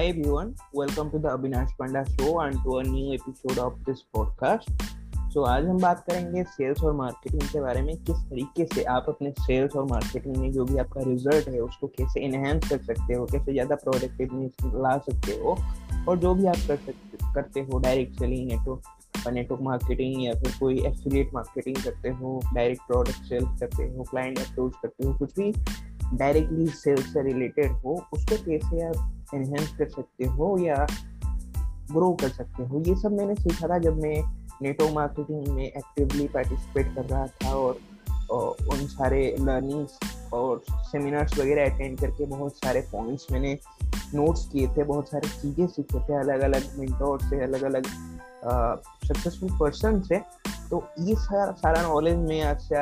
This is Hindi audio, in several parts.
Hi everyone, welcome to the Abhinash Panda show and to a new episode of this podcast. so, आज हम बात करेंगे सेल्स और मार्केटिंग के बारे में किस तरीके से आप अपने सेल्स और मार्केटिंग में जो भी आपका रिज़ल्ट है उसको कैसे इनहेंस कर सकते हो कैसे ज़्यादा प्रोडक्टिवनेस ला सकते हो और जो भी आप कर सकते करते हो direct selling network network marketing या फिर कोई एफिलिएट मार्केटिंग करते हो डायरेक्ट प्रोडक्ट सेल्स करते हो क्लाइंट अप्रोच करते हो कुछ भी डायरेक्टली सेल्स से रिलेटेड हो उसको कैसे आप एनहेंस कर सकते हो या ग्रो कर सकते हो ये सब मैंने सीखा था जब मैं नेटवर्क मार्केटिंग में एक्टिवली पार्टिसिपेट कर रहा था और, उन सारे लर्निंग्स और सेमिनार्स वगैरह अटेंड करके बहुत सारे पॉइंट्स मैंने नोट्स किए थे बहुत सारी चीज़ें सीखे थे अलग अलग मिनटोर से अलग अलग सक्सेसफुल पर्सन से। तो ये सारा सारा नॉलेज मैं आज से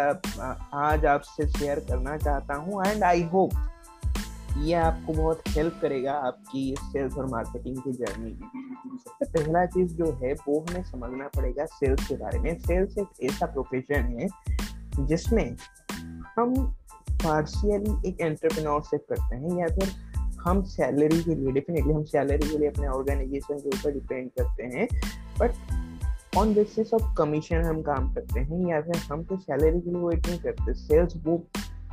आज आपसे शेयर करना चाहता हूँ एंड आई होप ये आपको बहुत हेल्प करेगा आपकी सेल्स और मार्केटिंग की जर्नी में। सबसे पहला चीज़ जो है, वो हमें समझना पड़ेगा सेल्स के बारे में। सेल्स एक ऐसा प्रोफेशन है, जिसमें हम पार्शियली एक एंटरप्रेन्योरशिप करते हैं, या फिर हम सैलरी के लिए डेफिनेटली हम सैलरी के लिए अपने ऑर्गेनाइजेशन के ऊपर डिपेंड करते हैं। But on basis of commission हम काम करते हैं, या फिर हम तो सैलरी के लिए वेट नहीं करते सेल्स वो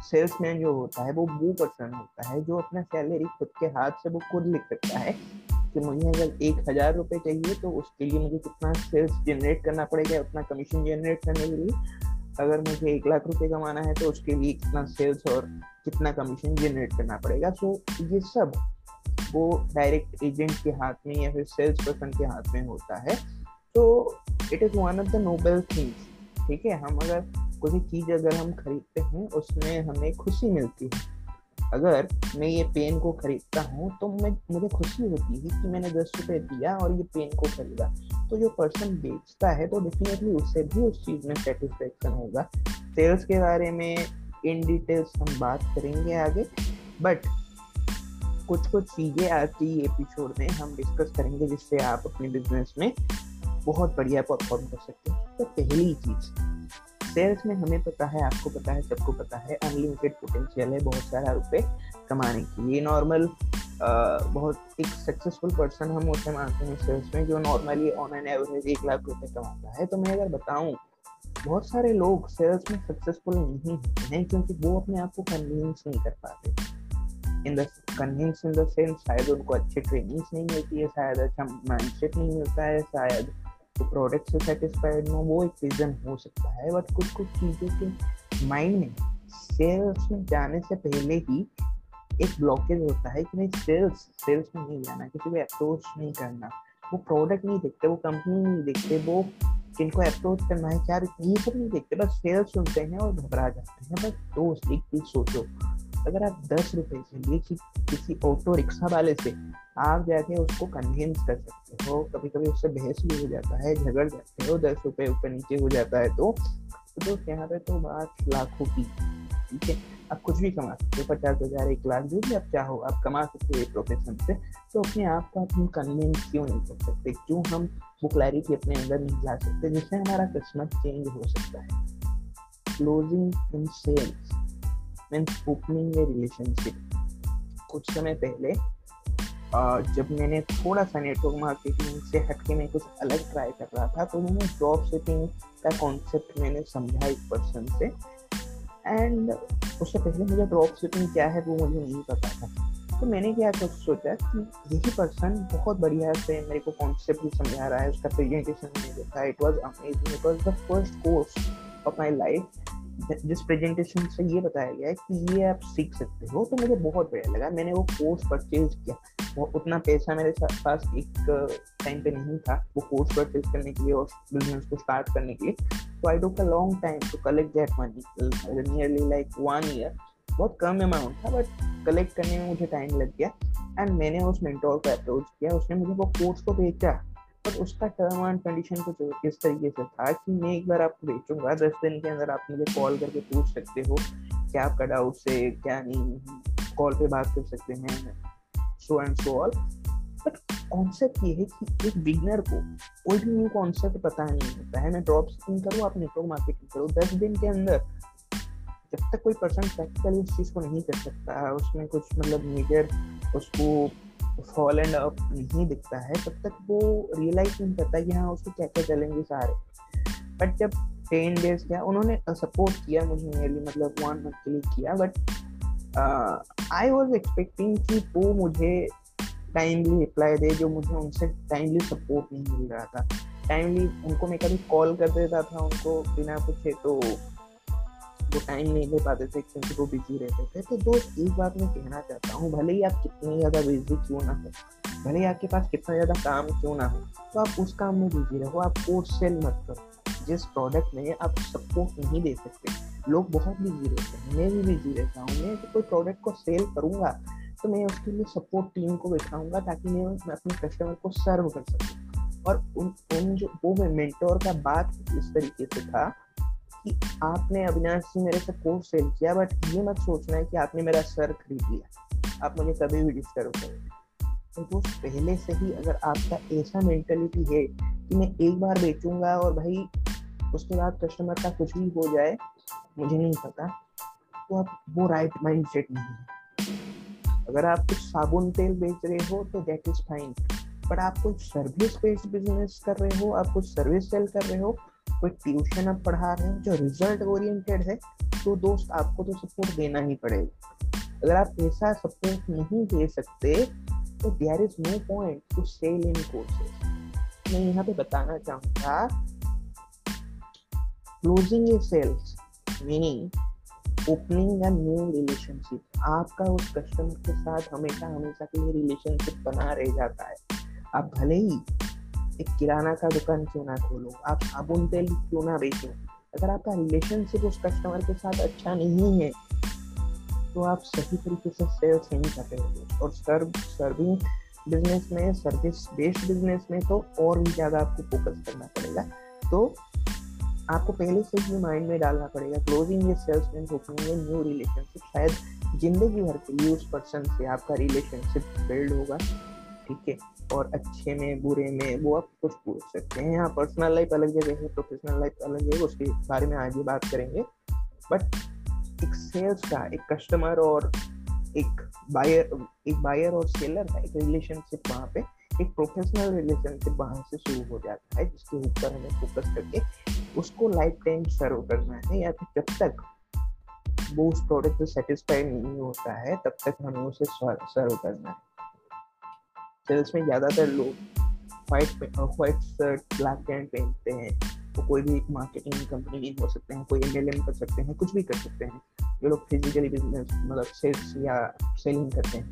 सेल्समैन जो होता है, वो वो पर्सन होता है, जो अपना सैलरी खुद के हाथ से वो खुद लिख सकता है कि मुझे अगर एक हज़ार रुपये चाहिए तो उसके लिए मुझे कितना सेल्स जनरेट करना पड़ेगा, उतना कमीशन जनरेट करने के लिए। अगर मुझे एक लाख रुपए कमाना है तो उसके लिए कितना सेल्स और कितना कमीशन जनरेट करना पड़ेगा। सो ये सब वो डायरेक्ट एजेंट के हाथ में या फिर सेल्स पर्सन के हाथ में होता है। तो it is one of the noble things ठीक है? हम अगर कोई भी चीज़ अगर हम खरीदते हैं, उसमें हमें खुशी मिलती है। अगर मैं ये पेन को खरीदता हूँ तो मैं, मुझे खुशी होती है कि मैंने दस रुपये दिया और ये पेन को खरीदा। तो जो पर्सन बेचता है तो डेफिनेटली उससे भी उस चीज़ में सेटिस्फेक्शन होगा। सेल्स के बारे में इन डिटेल्स हम बात करेंगे आगे बट कुछ कुछ चीज़ें आज की एपिसोड में हम डिस्कस करेंगे, जिससे आप अपने बिज़नेस में बहुत बढ़िया परफॉर्म कर सकते हैं। तो पहली चीज़ सेल्स में हमें पता है, आपको पता है, सबको पता है अनलिमिटेड पोटेंशियल है बहुत सारा रुपए कमाने की। ये नॉर्मल बहुत एक सक्सेसफुल पर्सन हम उसे मानते हैं सेल्स में जो नॉर्मली ऑन एन एवरेज एक लाख रुपए कमाता है। तो मैं अगर बताऊँ, बहुत सारे लोग सेल्स में सक्सेसफुल नहीं होते हैं क्योंकि वो अपने आप को कन्विंस नहीं कर पाते। In the convince in the sense शायद उनको अच्छी ट्रेनिंग्स नहीं मिलती है, शायद अच्छा माइंडसेट नहीं मिलता है, शायद तो प्रोडक्ट से सेटिस्फाइड ना, वो एक रीज़न हो सकता है। बट कुछ कुछ चीज़ों के माइंड में सेल्स में जाने से पहले ही एक ब्लॉकेज होता है कि नहीं सेल्स सेल्स में नहीं जाना, किसी को अप्रोच नहीं करना। वो प्रोडक्ट नहीं देखते, वो कंपनी नहीं देखते, वो किनको अप्रोच करना है, क्या ये सब नहीं देखते? बस सेल्स सुनते हैं और घबरा जाते हैं। बस दोस्त, एक चीज़ सोचो। अगर आप दस रुपए के लिए कि, किसी ऑटो रिक्शा वाले से आप जाके उसको कन्विंस कर सकते हो। कभी कभी उससे बहस भी हो जाता है झगड़ जाते हो दस रुपए ऊपर नीचे हो जाता है तो। तो यहाँ पे तो बात लाखों की ठीक है? आप कुछ भी कमा सकते हो पचास हज़ार एक लाख जो भी आप चाहो आप कमा सकते हो प्रोफेशन से। तो अपने आप को आप कन्विंस क्यों नहीं कर सकते? क्यों हम वो क्लैरिटी अपने अंदर नहीं ला सकते जिससे हमारा किस्मत चेंज हो सकता है? Closing in sales means opening a relationship कुछ समय पहले जब मैंने थोड़ा सा नेटवर्क मार्केटिंग से हटके मैं कुछ अलग ट्राई कर रहा था तो मैंने ड्रॉप सेटिंग का कॉन्सेप्ट मैंने समझा एक पर्सन से। एंड उससे पहले मुझे ड्रॉप शिपिंग क्या है वो मुझे नहीं पता था। तो मैंने क्या कुछ सोचा कि यही पर्सन बहुत बढ़िया से मेरे को कॉन्सेप्ट भी समझा रहा है, उसका प्रेजेंटेशन मैंने देखा। It was amazing it was the first course of my life जिस प्रेजेंटेशन से ये बताया गया है कि ये आप सीख सकते हो तो मुझे बहुत बढ़िया लगा। मैंने वो कोर्स परचेज किया। वो उतना पैसा मेरे पास एक टाइम पे नहीं था, वो कोर्स परचेज करने के लिए और बिज़नेस को स्टार्ट करने के लिए। तो I took a long time to collect that money nearly like one year बहुत कम अमाउंट था बट कलेक्ट करने में मुझे टाइम लग गया। एंड मैंने उस मेंटोर को अप्रोच किया, उसने मुझे वो कोर्स को बेचा। पर उसका टर्म एंड कंडीशन कुछ इस तरीके से था कि मैं एक बार आपको बेचूँगा दस दिन के अंदर आप मुझे कॉल करके पूछ सकते हो क्या आपका डाउट से क्या नहीं कॉल पे बात कर सकते हैं so and so all but concept ये है कि एक बिगनर को कोई भी न्यू कॉन्सेप्ट पता नहीं होता है। मैं ड्रॉप शिपिंग करूँ, आप नेटवर्क मार्केटिंग करो। दस दिन के अंदर जब तक कोई पर्सन प्रैक्टिकली उस चीज़ को नहीं कर सकता, उसमें कुछ मतलब मेजर उसको फॉल एंड अप नहीं दिखता है, तब तक वो रियलाइज़ नहीं करता कि हाँ उसको क्या क्या चैलेंजेस आ रहे बट जब टेन डेज़ क्या उन्होंने सपोर्ट किया मुझे नियरली मतलब वन मंथ के लिए किया बट आई वॉज़ एक्सपेक्टिंग कि वो मुझे टाइमली रिप्लाई दे, जो मुझे उनसे टाइमली सपोर्ट नहीं मिल रहा था। टाइमली उनको मैं कभी कॉल कर देता था, उनको बिना पूछे तो वो टाइम नहीं दे पाते थे क्योंकि वो बिज़ी रहते थे तो दोस्त एक बात मैं कहना चाहता हूँ, भले ही आप कितनी ज़्यादा बिज़ी क्यों ना हो, भले ही आपके पास कितना ज़्यादा काम क्यों ना हो तो आप उस काम में बिज़ी रहो, आप कोर्स सेल मत करो, जिस प्रोडक्ट में आप सपोर्ट नहीं दे सकते। लोग बहुत बिज़ी रहते हैं, मैं भी बिज़ी रहता हूँ, मैं कोई प्रोडक्ट को सेल करूँगा तो मैं उसके लिए सपोर्ट टीम को बैठाऊँगा, ताकि मैं अपने कस्टमर को सर्व कर सकूँ। और उन उन जो, वो मेंटोर का बात इस तरीके से था कि आपने अविनाश जी मेरे से कोर्स सेल किया बट ये मत सोचना है कि आपने मेरा सर खरीद लिया। आप मुझे कभी भी डिस्टर्ब करोगे तो दोस्त पहले से ही अगर आपका ऐसा मेंटेलिटी है कि मैं एक बार बेचूँगा और भाई उसके बाद कस्टमर का कुछ भी हो जाए, मुझे नहीं पता तो आप वो राइट माइंड सेट नहीं है। अगर आप कुछ साबुन तेल बेच रहे हो तो दैट इज़ फाइन बट आप कुछ सर्विस बेस्ड बिज़नेस कर रहे हो, आप कुछ सर्विस सेल कर रहे हो कोई ट्यूशन आप पढ़ा रहे हो, जो रिज़ल्ट ओरिएंटेड है तो दोस्त आपको तो सपोर्ट देना ही पड़ेगा। अगर आप ऐसा सपोर्ट नहीं दे सकते तो there is no point to sell in courses मैं यहाँ पे बताना चाहूँगा closing a sales meaning opening a new relationship आपका उस कस्टमर के साथ हमेशा हमेशा के लिए रिलेशनशिप बना रह जाता है। आप भले ही एक किराना का दुकान क्यों ना खोलो? आप साबुन तेल क्यों ना बेचो? अगर आपका रिलेशनशिप उस कस्टमर के साथ अच्छा नहीं है तो आप सही तरीके से सेल्स नहीं कर रहे हो और सर्व सर्विंग बिज़नेस में सर्विस बेस्ड बिज़नेस में तो और भी ज़्यादा आपको फोकस करना पड़ेगा। तो आपको पहले से ही माइंड में डालना पड़ेगा क्लोजिंग ये sales and opening a new relationship शायद ज़िंदगी भर के लिए उस पर्सन से आपका रिलेशनशिप बिल्ड होगा। ठीक है? और अच्छे में, बुरे में, वो आप कुछ पूछ सकते हैं। यहाँ पर्सनल लाइफ अलग जगह है प्रोफेशनल लाइफ अलग है, उसके बारे में आगे बात करेंगे। बट एक सेल्स का, एक कस्टमर और एक बायर एक बायर और सेलर का एक रिलेशनशिप वहाँ पे, एक प्रोफेशनल रिलेशनशिप वहाँ से शुरू हो जाता है, जिसके ऊपर हमें फोकस करके उसको लाइफ टाइम सर्व करना है। या फिर जब तक वो उस प्रोडक्ट से सेटिस्फाइड नहीं होता है, तब तक हमें उसे सर्व करना है। सेल्स में ज़्यादातर लोग white white shirt black pant पहनते हैं। तो कोई भी मार्केटिंग कंपनी हो सकते हैं, कोई एम कर सकते हैं, कुछ भी कर सकते हैं। जो लोग फिजिकली बिज़नेस मतलब सेल्स या सेलिंग करते हैं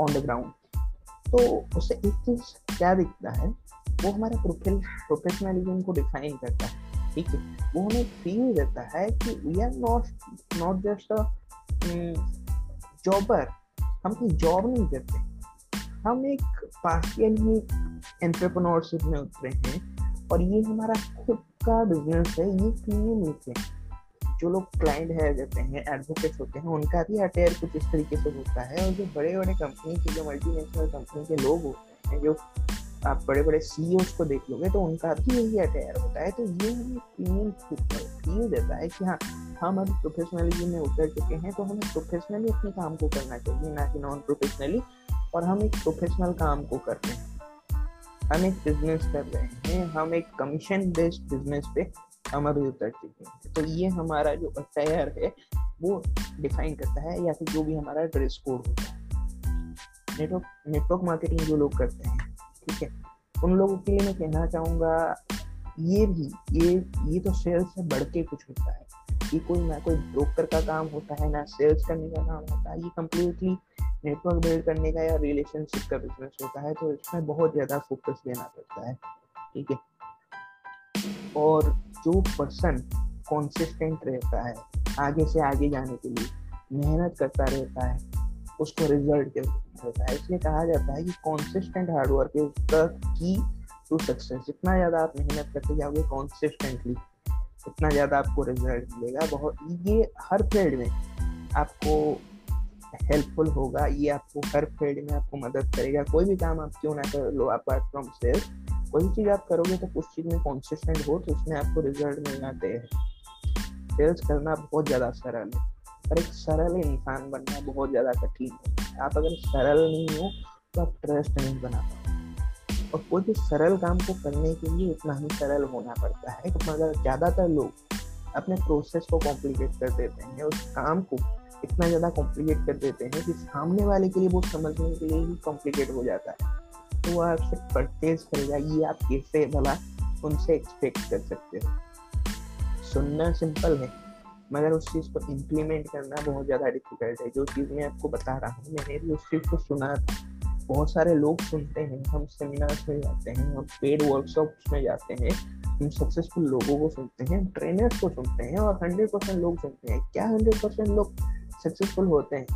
ऑन द ग्राउंड तो उससे एक चीज़ क्या दिखता है, वो हमारा प्रोफेल प्रोफेशनलिज्म को डिफाइन करता है। ठीक है? वो हमें फील देता है कि we are not not just jobber हम कोई जॉब नहीं करते। हम एक पार्शियली एंटरप्रेन्योरशिप में उतरे हैं और ये हमारा खुद का बिज़नेस है, ये क्लियर है। जो लोग क्लाइंट है देते हैं एडवोकेट होते हैं, उनका भी अटेयर कुछ इस तरीके से होता है और जो बड़े बड़े कंपनी के, जो मल्टीनेशनल कंपनी के लोग होते हैं, जो आप बड़े बड़े सी को देख लोगे तो उनका भी यही अटेयर होता है। तो ये हमें प्रीमियम फील देता है कि हाँ हम अभी प्रोफेशनलिज्म में उतर चुके हैं तो हमें प्रोफेशनली अपने काम को करना चाहिए, ना कि नॉन प्रोफेशनली और हम एक प्रोफेशनल काम को कर रहे हैं। हम एक बिज़नेस कर रहे हैं, हम एक कमीशन बेस्ड बिज़नेस पे हम अभी उतर चुके हैं। तो ये हमारा जो अटायर है, वो डिफाइन करता है या फिर जो भी हमारा ड्रेस कोड होता है। नेटवर्क नेटवर्क मार्केटिंग जो लोग करते हैं, ठीक है, उन लोगों के लिए मैं कहना चाहूँगा, ये भी, ये ये तो सेल्स से बढ़ के कुछ होता है। ये कोई ना कोई ब्रोकर का काम होता है, ना सेल्स करने का काम होता है, ये कम्प्लीटली नेटवर्क बिल्ड करने का या रिलेशनशिप का बिज़नेस होता है तो इसमें बहुत ज़्यादा फोकस देना पड़ता है, ठीक है? और जो पर्सन कॉन्सिस्टेंट रहता है, आगे से आगे जाने के लिए, मेहनत करता रहता है, उसको रिज़ल्ट होता है। इसलिए कहा जाता है कि consistent hard work is the key to success जितना ज़्यादा आप मेहनत करते जाओगे कॉन्सिस्टेंटली उतना ज़्यादा आपको रिज़ल्ट मिलेगा। बहुत, ये हर फ़ील्ड में आपको हेल्पफुल होगा, ये आपको हर फ़ील्ड में आपको मदद करेगा। कोई भी काम आप क्यों ना कर, लो अपार्ट फ्रॉम सेल्स कोई चीज़ आप करोगे तो उस चीज़ में कॉन्सिस्टेंट हो तो उसमें आपको रिज़ल्ट मिल जाते हैं। सेल्स करना बहुत ज़्यादा सरल है, पर एक सरल इंसान बनना बहुत ज़्यादा कठिन है। आप अगर सरल नहीं हो तो आप ट्रस्ट नहीं बना पाओगे। और कोई भी सरल काम को करने के लिए उतना ही सरल होना पड़ता है, मगर ज़्यादातर लोग अपने प्रोसेस को कॉम्प्लिकेट कर देते हैं, उस काम को। इतना ज़्यादा कॉम्प्लिकेट कर देते हैं कि सामने वाले के लिए वो समझने के लिए ही कॉम्प्लिकेट हो जाता है। तो वो आपसे परचेज करेगा ये आप कैसे भला उनसे एक्सपेक्ट कर सकते हो? सुनना सिंपल है, मगर उस चीज़ को इम्प्लीमेंट करना बहुत ज़्यादा डिफ़िकल्ट है। जो चीज़ मैं आपको बता रहा हूँ, मैंने भी उस चीज़ को सुना था। बहुत सारे लोग सुनते हैं, हम सेमिनार्स में जाते हैं, हम पेड वर्कशॉप्स में जाते हैं, हम सक्सेसफुल लोगों को सुनते हैं ट्रेनर्स को सुनते हैं और हंड्रेड परसेंट लोग सुनते हैं। क्या हंड्रेड परसेंट लोग सक्सेसफुल होते हैं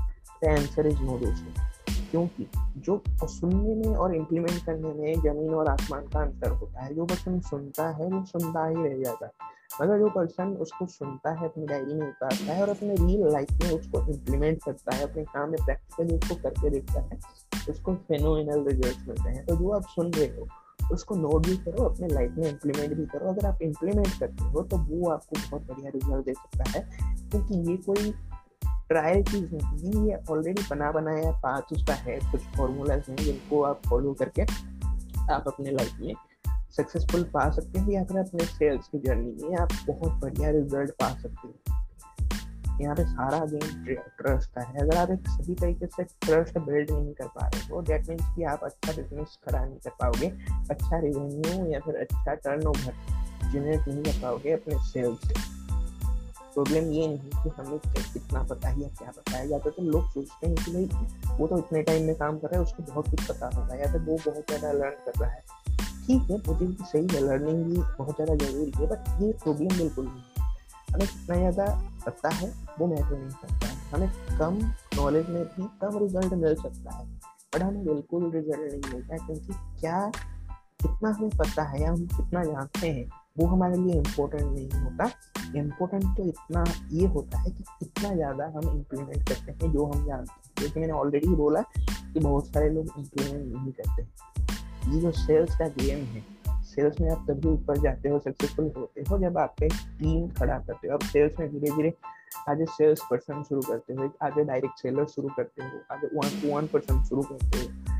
द आंसर इज़ नो दोस्तों क्योंकि जो सुनने में और इम्प्लीमेंट करने में ज़मीन और आसमान का अंतर होता है, जो पर्सन सुनता है, वो सुनता ही रह जाता है। मगर जो पर्सन उसको सुनता है, अपनी डायरी में उतारता है और अपने रियल लाइफ में उसको इम्प्लीमेंट करता है, अपने काम में प्रैक्टिकली उसको करके देखता है, उसको फेनोमिनल रिज़ल्ट मिलते हैं। तो जो आप सुन रहे हो, उसको नोट भी करो, अपने लाइफ में इम्प्लीमेंट भी करो। अगर आप इम्प्लीमेंट करते हो तो वो आपको बहुत बढ़िया रिज़ल्ट दे सकता है। क्योंकि ये कोई ट्रायल चीज़ नहीं ये ऑलरेडी बना बनाया पाथ उसका है, कुछ फॉर्मूलाज हैं जिनको आप फॉलो करके आप अपने लाइफ में सक्सेसफुल पा सकते हैं या फिर अपने सेल्स की जर्नी में आप बहुत बढ़िया रिज़ल्ट पा सकते हैं। यहाँ पे सारा गेम ट्रस्ट का है। अगर आप एक सही तरीके से ट्रस्ट बिल्ड नहीं कर पा रहे हो डेट मीन्स कि आप अच्छा बिज़नेस खड़ा नहीं कर पाओगे अच्छा रेवेन्यू या फिर अच्छा टर्न ओवर जनरेट नहीं कर पाओगे अपने सेल्स से। प्रॉब्लम ये नहीं कि हमें कितना पता है या क्या पता है। या तो तुम लोग सोचते हैं कि भाई वो तो इतने टाइम में काम कर रहा है, उसको बहुत कुछ पता होगा, या तो वो बहुत ज़्यादा लर्न कर रहा है। ठीक है मुझे भी सही है लर्निंग भी बहुत ज़्यादा ज़रूरी है बट ये प्रॉब्लम बिल्कुल नहीं है। हमें कितना ज़्यादा पता है, वो मैटर नहीं करता है। हमें कम नॉलेज में भी कम रिज़ल्ट मिल सकता है बट हमें बिल्कुल रिज़ल्ट नहीं मिलता है, क्योंकि क्या कितना हमें पता है या हम कितना जानते हैं, वो हमारे लिए इम्पोर्टेंट नहीं होता। इम्पोर्टेंट तो इतना ये होता है कि कितना ज़्यादा हम इम्प्लीमेंट करते हैं जो हम जानते हैं। जैसे मैंने ऑलरेडी बोला कि बहुत सारे लोग इम्प्लीमेंट नहीं करते। ये जो सेल्स का गेम है सेल्स में आप तभी ऊपर जाते हो सक्सेसफुल होते हो जब आप एक टीम खड़ा करते हो। अब सेल्स में धीरे धीरे आज सेल्स पर्सन शुरू करते हो आगे डायरेक्ट सेलर शुरू करते हो आगे वन टू वन पर्सन शुरू करते हो।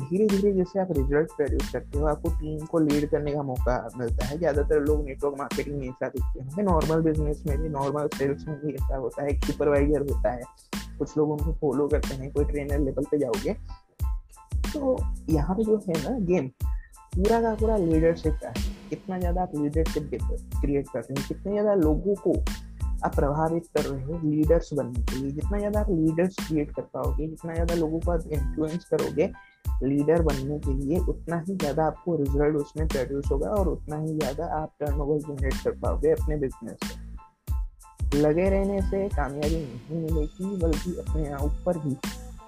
धीरे धीरे जैसे आप रिज़ल्ट प्रोड्यूस करते हो, आपको टीम को लीड करने का मौका मिलता है। ज़्यादातर लोग नेटवर्क मार्केटिंग में ऐसा दिखते हैं नॉर्मल बिज़नेस में भी नॉर्मल सेल्स में भी ऐसा होता है, एक सुपरवाइजर होता है। कुछ लोग उनको फॉलो करते हैं, कोई ट्रेनर लेवल पे जाओगे। तो यहाँ पे जो है ना गेम पूरा का पूरा लीडरशिप का है। कितना ज़्यादा आप लीडरशिप क्रिएट करते हैं, कितने ज़्यादा लोगों को आप प्रभावित कर रहे हो लीडर्स बनने के लिए। जितना ज़्यादा आप लीडर्स क्रिएट कर पाओगे, जितना ज़्यादा लोगों को आप इन्फ्लुएंस करोगे लीडर बनने के लिए उतना ही ज़्यादा आपको रिज़ल्ट उसमें प्रोड्यूस होगा और उतना ही ज़्यादा आप टर्नओवर जनरेट कर पाओगे अपने बिज़नेस से लगे रहने से कामयाबी नहीं मिलेगी, बल्कि अपने ऊपर भी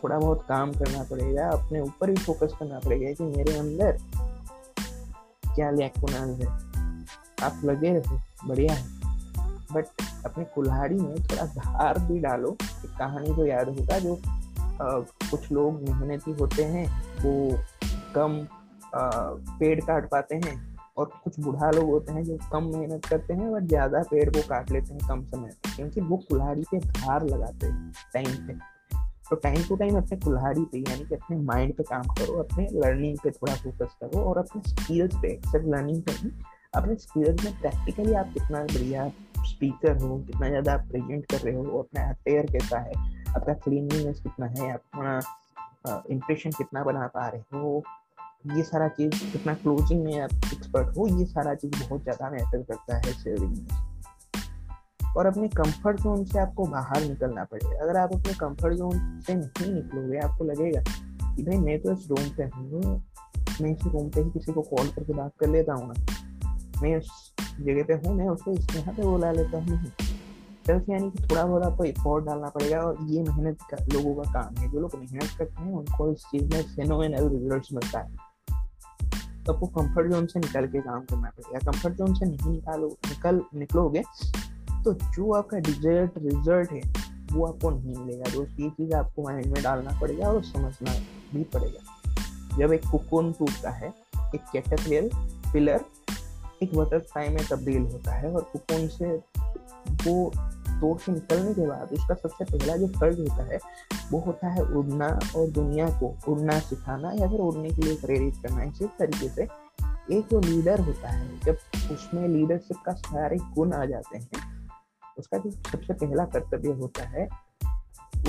थोड़ा बहुत काम करना पड़ेगा, अपने ऊपर भी फोकस करना पड़ेगा कि मेरे अंदर क्या लैकुनाज है। आप लगे रहो, बढ़िया है। बट अपने कुल्हाड़ी में थोड़ा धार भी डालो, एक कहानी को याद होगा जो कुछ लोग मेहनती होते हैं, वो कम पेड़ काट पाते हैं और कुछ बूढ़ा लोग होते हैं जो कम मेहनत करते हैं और ज़्यादा पेड़ को काट लेते हैं कम समय में क्योंकि वो कुल्हाड़ी पे धार लगाते हैं टाइम पे। तो टाइम टू टाइम अपने कुल्हाड़ी पे, यानी कि अपने माइंड पे काम करो, अपने लर्निंग पे थोड़ा फोकस करो और अपने स्किल्स पे, सिर्फ़ लर्निंग पे नहीं, अपने स्किल्स में प्रैक्टिकली आप कितना बढ़िया स्पीकर हो, कितना ज़्यादा आप प्रेजेंट कर रहे हो अपना अटेयर कैसा है आपका क्लीनलीनेस कितना है, अपना इम्प्रेशन कितना बना पा रहे हो, ये सारा चीज़ कितना क्लोजिंग में आप एक्सपर्ट हो, ये सारा चीज़ बहुत ज़्यादा मैटर करता है सेविंग में। और अपने कंफर्ट जोन से आपको बाहर निकलना पड़ेगा। अगर आप अपने कंफर्ट जोन से नहीं निकलोगे, आपको लगेगा कि भाई मैं तो इस रूम पे हूँ, मैं इस रूम पे ही किसी को कॉल करके बात कर लेता हूँ। मैं उस जगह पे हूँ, मैं उसको इस यहाँ पे बुला लेता हूँ सेल्फ यानी कि थोड़ा बहुत आपको एफर्ट डालना पड़ेगा और ये मेहनत का, लोगों का काम है। जो लोग मेहनत करते हैं, उनको इस चीज़ में फेनोमेनल रिज़ल्ट मिलता है। तो आपको कंफर्ट जोन से निकल के काम करना पड़ेगा। कंफर्ट जोन से नहीं निकालो, निकल, निकलोगे तो जो आपका डिजर्ट रिज़ल्ट है, वो आपको नहीं मिलेगा। दोस्त ये चीज़ आपको माइंड में डालना पड़ेगा और समझना भी पड़ेगा। जब एक कुकोन टूटता है, एक कैटरपिलर पिलर एक बटरफ्लाई में तब्दील होता है और कुकोन से वो स्टोर से निकलने के बाद उसका सबसे पहला जो फ़र्ज़ होता है, वो होता है उड़ना और दुनिया को उड़ना सिखाना या फिर उड़ने के लिए प्रेरित करना। इसी तरीके से एक जो लीडर होता है, जब उसमें लीडरशिप का सारे गुण आ जाते हैं, उसका जो सबसे पहला कर्तव्य होता है,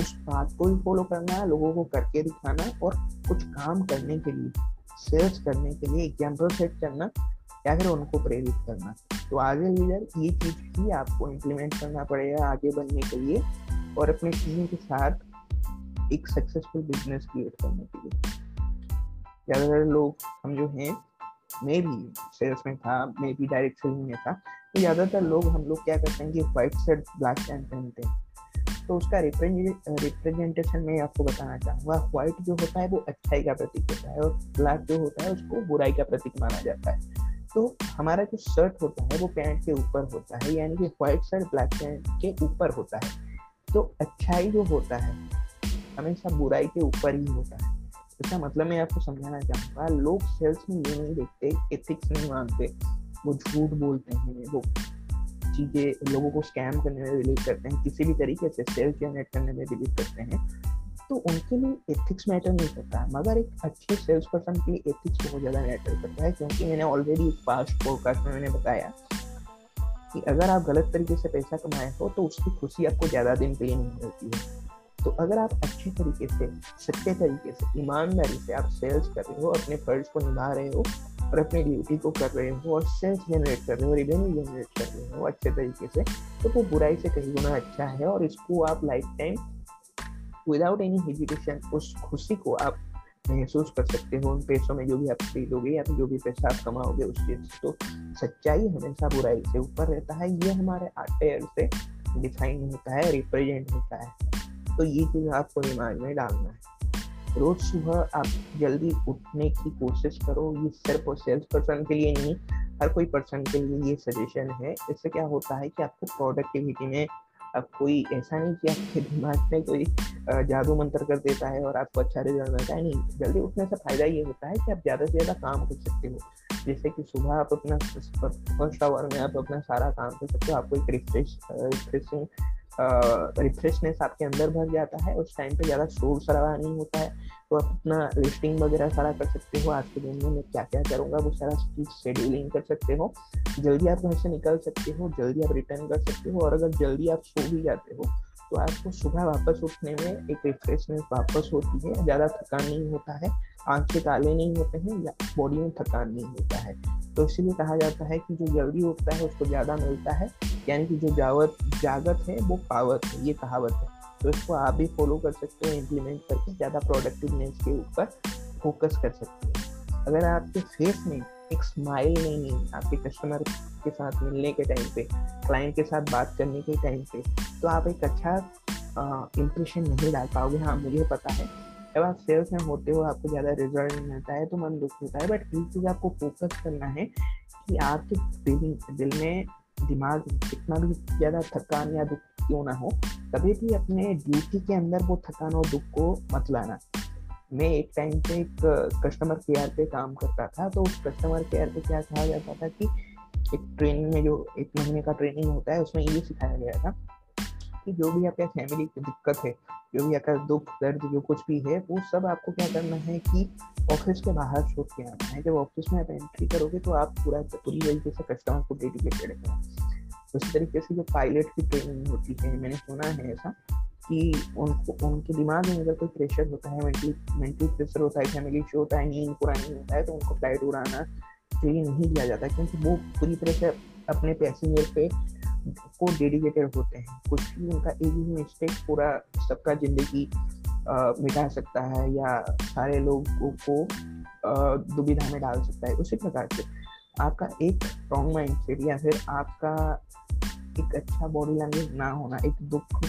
उस बात को ही फॉलो करना, लोगों को करके दिखाना और कुछ काम करने के लिए सेल्स करने के लिए एग्ज़ाम्पल सेट करना या फिर उनको प्रेरित करना। तो आगे लीडर ये चीज़ ही आपको इम्प्लीमेंट करना पड़ेगा आगे बनने के लिए और अपने टीम के साथ एक सक्सेसफुल बिज़नेस क्रिएट करने के लिए। ज़्यादातर लोग हम जो हैं, मैं भी सेल्स में था, मैं भी डायरेक्ट सेलिंग में था तो ज़्यादातर लोग हम लोग क्या करते हैं कि व्हाइट शर्ट ब्लैक पैंट पहनते हैं। तो उसका रिप्रेजेंटेशन मैं आपको बताना चाहूँगा व्हाइट जो होता है वो अच्छाई का प्रतीक होता है और ब्लैक जो होता है उसको बुराई का प्रतीक माना जाता है। तो हमारा जो शर्ट होता है, वो पैंट के ऊपर होता है, यानी कि व्हाइट शर्ट ब्लैक पैंट के ऊपर होता है। तो अच्छाई जो होता है, हमेशा बुराई के ऊपर ही होता है। इसका मतलब मैं आपको समझाना चाहूँगा, लोग सेल्स में ये नहीं देखते एथिक्स नहीं मानते, वो झूठ बोलते हैं, वो चीज़ें लोगों को स्कैम करने में बिलीव करते हैं, किसी भी तरीके से सेल्स जनरेट करने में बिलीव करते हैं। तो उनके लिए एथिक्स मैटर नहीं करता मगर एक अच्छे सेल्स पर्सन के लिए एथिक्स बहुत ज़्यादा मैटर करता है, क्योंकि मैंने ऑलरेडी पास्ट पॉडकास्ट में मैंने बताया कि अगर आप गलत तरीके से पैसा कमाए हो तो उसकी खुशी आपको ज़्यादा दिन के लिए नहीं मिलती है। तो अगर आप अच्छे तरीके से, सच्चे तरीके से, ईमानदारी से आप सेल्स कर रहे हो, अपने फ़र्ज़ को निभा रहे हो और अपनी ड्यूटी को कर रहे हो और सेल्स जनरेट कर रहे हो रिवेन्यू जनरेट कर रहे हो अच्छे तरीके से तो वो बुराई से कहीं गुना अच्छा है और इसको आप lifetime without any hesitation उस खुशी को आप महसूस कर सकते हो, उन पैसों में जो भी आप खरीदोगे या जो भी पैसा आप कमाओगे, उस चीज़ तो सच्चाई हमेशा बुराई से ऊपर रहता है। ये हमारे आर्टेयर से डिफाइन होता है रिप्रेजेंट होता है। तो ये चीज़ आपको दिमाग में डालना है। रोज सुबह आप जल्दी उठने की कोशिश करो। ये सिर्फ़ और सेल्स पर्सन के लिए नहीं, हर कोई पर्सन के लिए ये सजेशन है। इससे क्या होता है कि आपको प्रोडक्टिविटी में अब कोई ऐसा नहीं कि आपके दिमाग में कोई जादू मंत्र कर देता है और आपको अच्छा रिज़ल्ट मिलता है। नहीं, जल्दी उठने से फ़ायदा ये होता है कि आप ज़्यादा से ज़्यादा काम कर सकते हो। जैसे कि सुबह आप अपना फ़र्स्ट आवर में आप अपना सारा काम कर सकते हो। आपको एक रिफ्रेश रिफ्रेशिंग रिफ्रेशनेस आपके अंदर भर जाता है, उस टाइम पे ज़्यादा शोर शराबा नहीं होता है तो आप अपना लिस्टिंग वगैरह सारा कर सकते हो। आज के दिन में मैं क्या क्या करूँगा, वो सारा चीज़ शेड्यूलिंग कर सकते हो। जल्दी आप घर से निकल सकते हो, जल्दी आप रिटर्न कर सकते हो, और अगर जल्दी आप सो भी जाते हो तो आपको सुबह वापस उठने में एक रिफ्रेशनेस वापस होती है। ज़्यादा थकान नहीं होता है। आँखें काले नहीं होते हैं या बॉडी में थकान नहीं होता है। तो इसीलिए कहा जाता है कि जो जल्दी उठता है, उसको ज़्यादा मिलता है। यानी कि जो जावत, जागत है, वो पावत है, ये कहावत है। तो इसको आप भी फॉलो कर सकते हो इम्प्लीमेंट करके, ज़्यादा प्रोडक्टिवनेस के ऊपर फोकस कर सकते हो। अगर आपके फेस में एक स्माइल नहीं आपके कस्टमर के साथ मिलने के टाइम पे क्लाइंट के साथ बात करने के टाइम पे तो आप एक अच्छा इम्प्रेशन नहीं डाल पाओगे। हाँ मुझे पता है। जब आप सेल्स में होते हो, आपको ज़्यादा रिज़ल्ट नहीं मिलता है तो मन दुख होता है बट एक चीज़ आपको फोकस करना है कि आपके दिल दिल में दिमाग कितना भी ज़्यादा थकान या दुख क्यों ना हो कभी भी अपने ड्यूटी के अंदर वो थकान और दुख को मत लाना। मैं एक टाइम पे एक कस्टमर केयर पे काम करता था तो उस कस्टमर केयर पे क्या कहा जाता था कि एक ट्रेनिंग में जो एक महीने का ट्रेनिंग होता है, उसमें ये सिखाया गया था कि जो भी आपके फैमिली की दिक्कत है, जो भी आपका दुख, दर्द, जो कुछ भी है, वो सब आपको क्या करना है कि ऑफ़िस के बाहर छोड़ के आना है। जब ऑफ़िस में आप एंट्री करोगे तो आप पूरा पूरी तरीके से कस्टमर को डेडिकेटेड है। उसी तरीके से जो पायलट की ट्रेनिंग होती है, मैंने सुना है ऐसा कि उनको, उनके दिमाग में अगर कोई प्रेशर होता है मेंटली मेंटल प्रेशर होता है फैमिली इशू होता है, नींद पूरा नहीं होता है तो उनको फ़्लाइट उड़ाना चाहिए नहीं दिया जाता क्योंकि वो पूरी तरह से अपने पैसेंजर पे को डेडिकेटेड होते हैं। कुछ भी उनका एक ही मिस्टेक पूरा सबका ज़िंदगी मिटा सकता है या सारे लोगों को दुविधा में डाल सकता है, उसी प्रकार से। आपका एक स्ट्रॉन्ग माइंड सेट या फिर आपका एक अच्छा बॉडी लैंग्वेज ना होना, एक दुख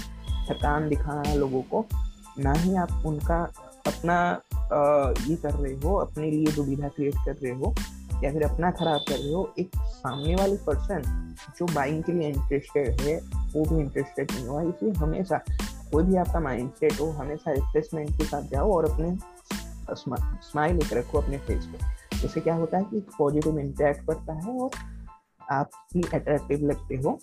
थकान दिखाना लोगों को, ना ही आप उनका अपना ये कर रहे हो, अपने लिए दुविधा क्रिएट कर रहे हो, या फिर अपना खराब कर रहे हो, एक सामने वाली पर्सन जो बाइंग के लिए इंटरेस्टेड है, वो भी इंटरेस्टेड नहीं हुआ, इसलिए हमेशा कोई भी आपका माइंड सेट हो, हमेशा रिफ्रेशमेंट के साथ जाओ और अपने स्माइल एक रखो अपने फेस पे। उससे क्या होता है कि पॉजिटिव इम्पैक्ट पड़ता है और आप भी अट्रैक्टिव लगते हो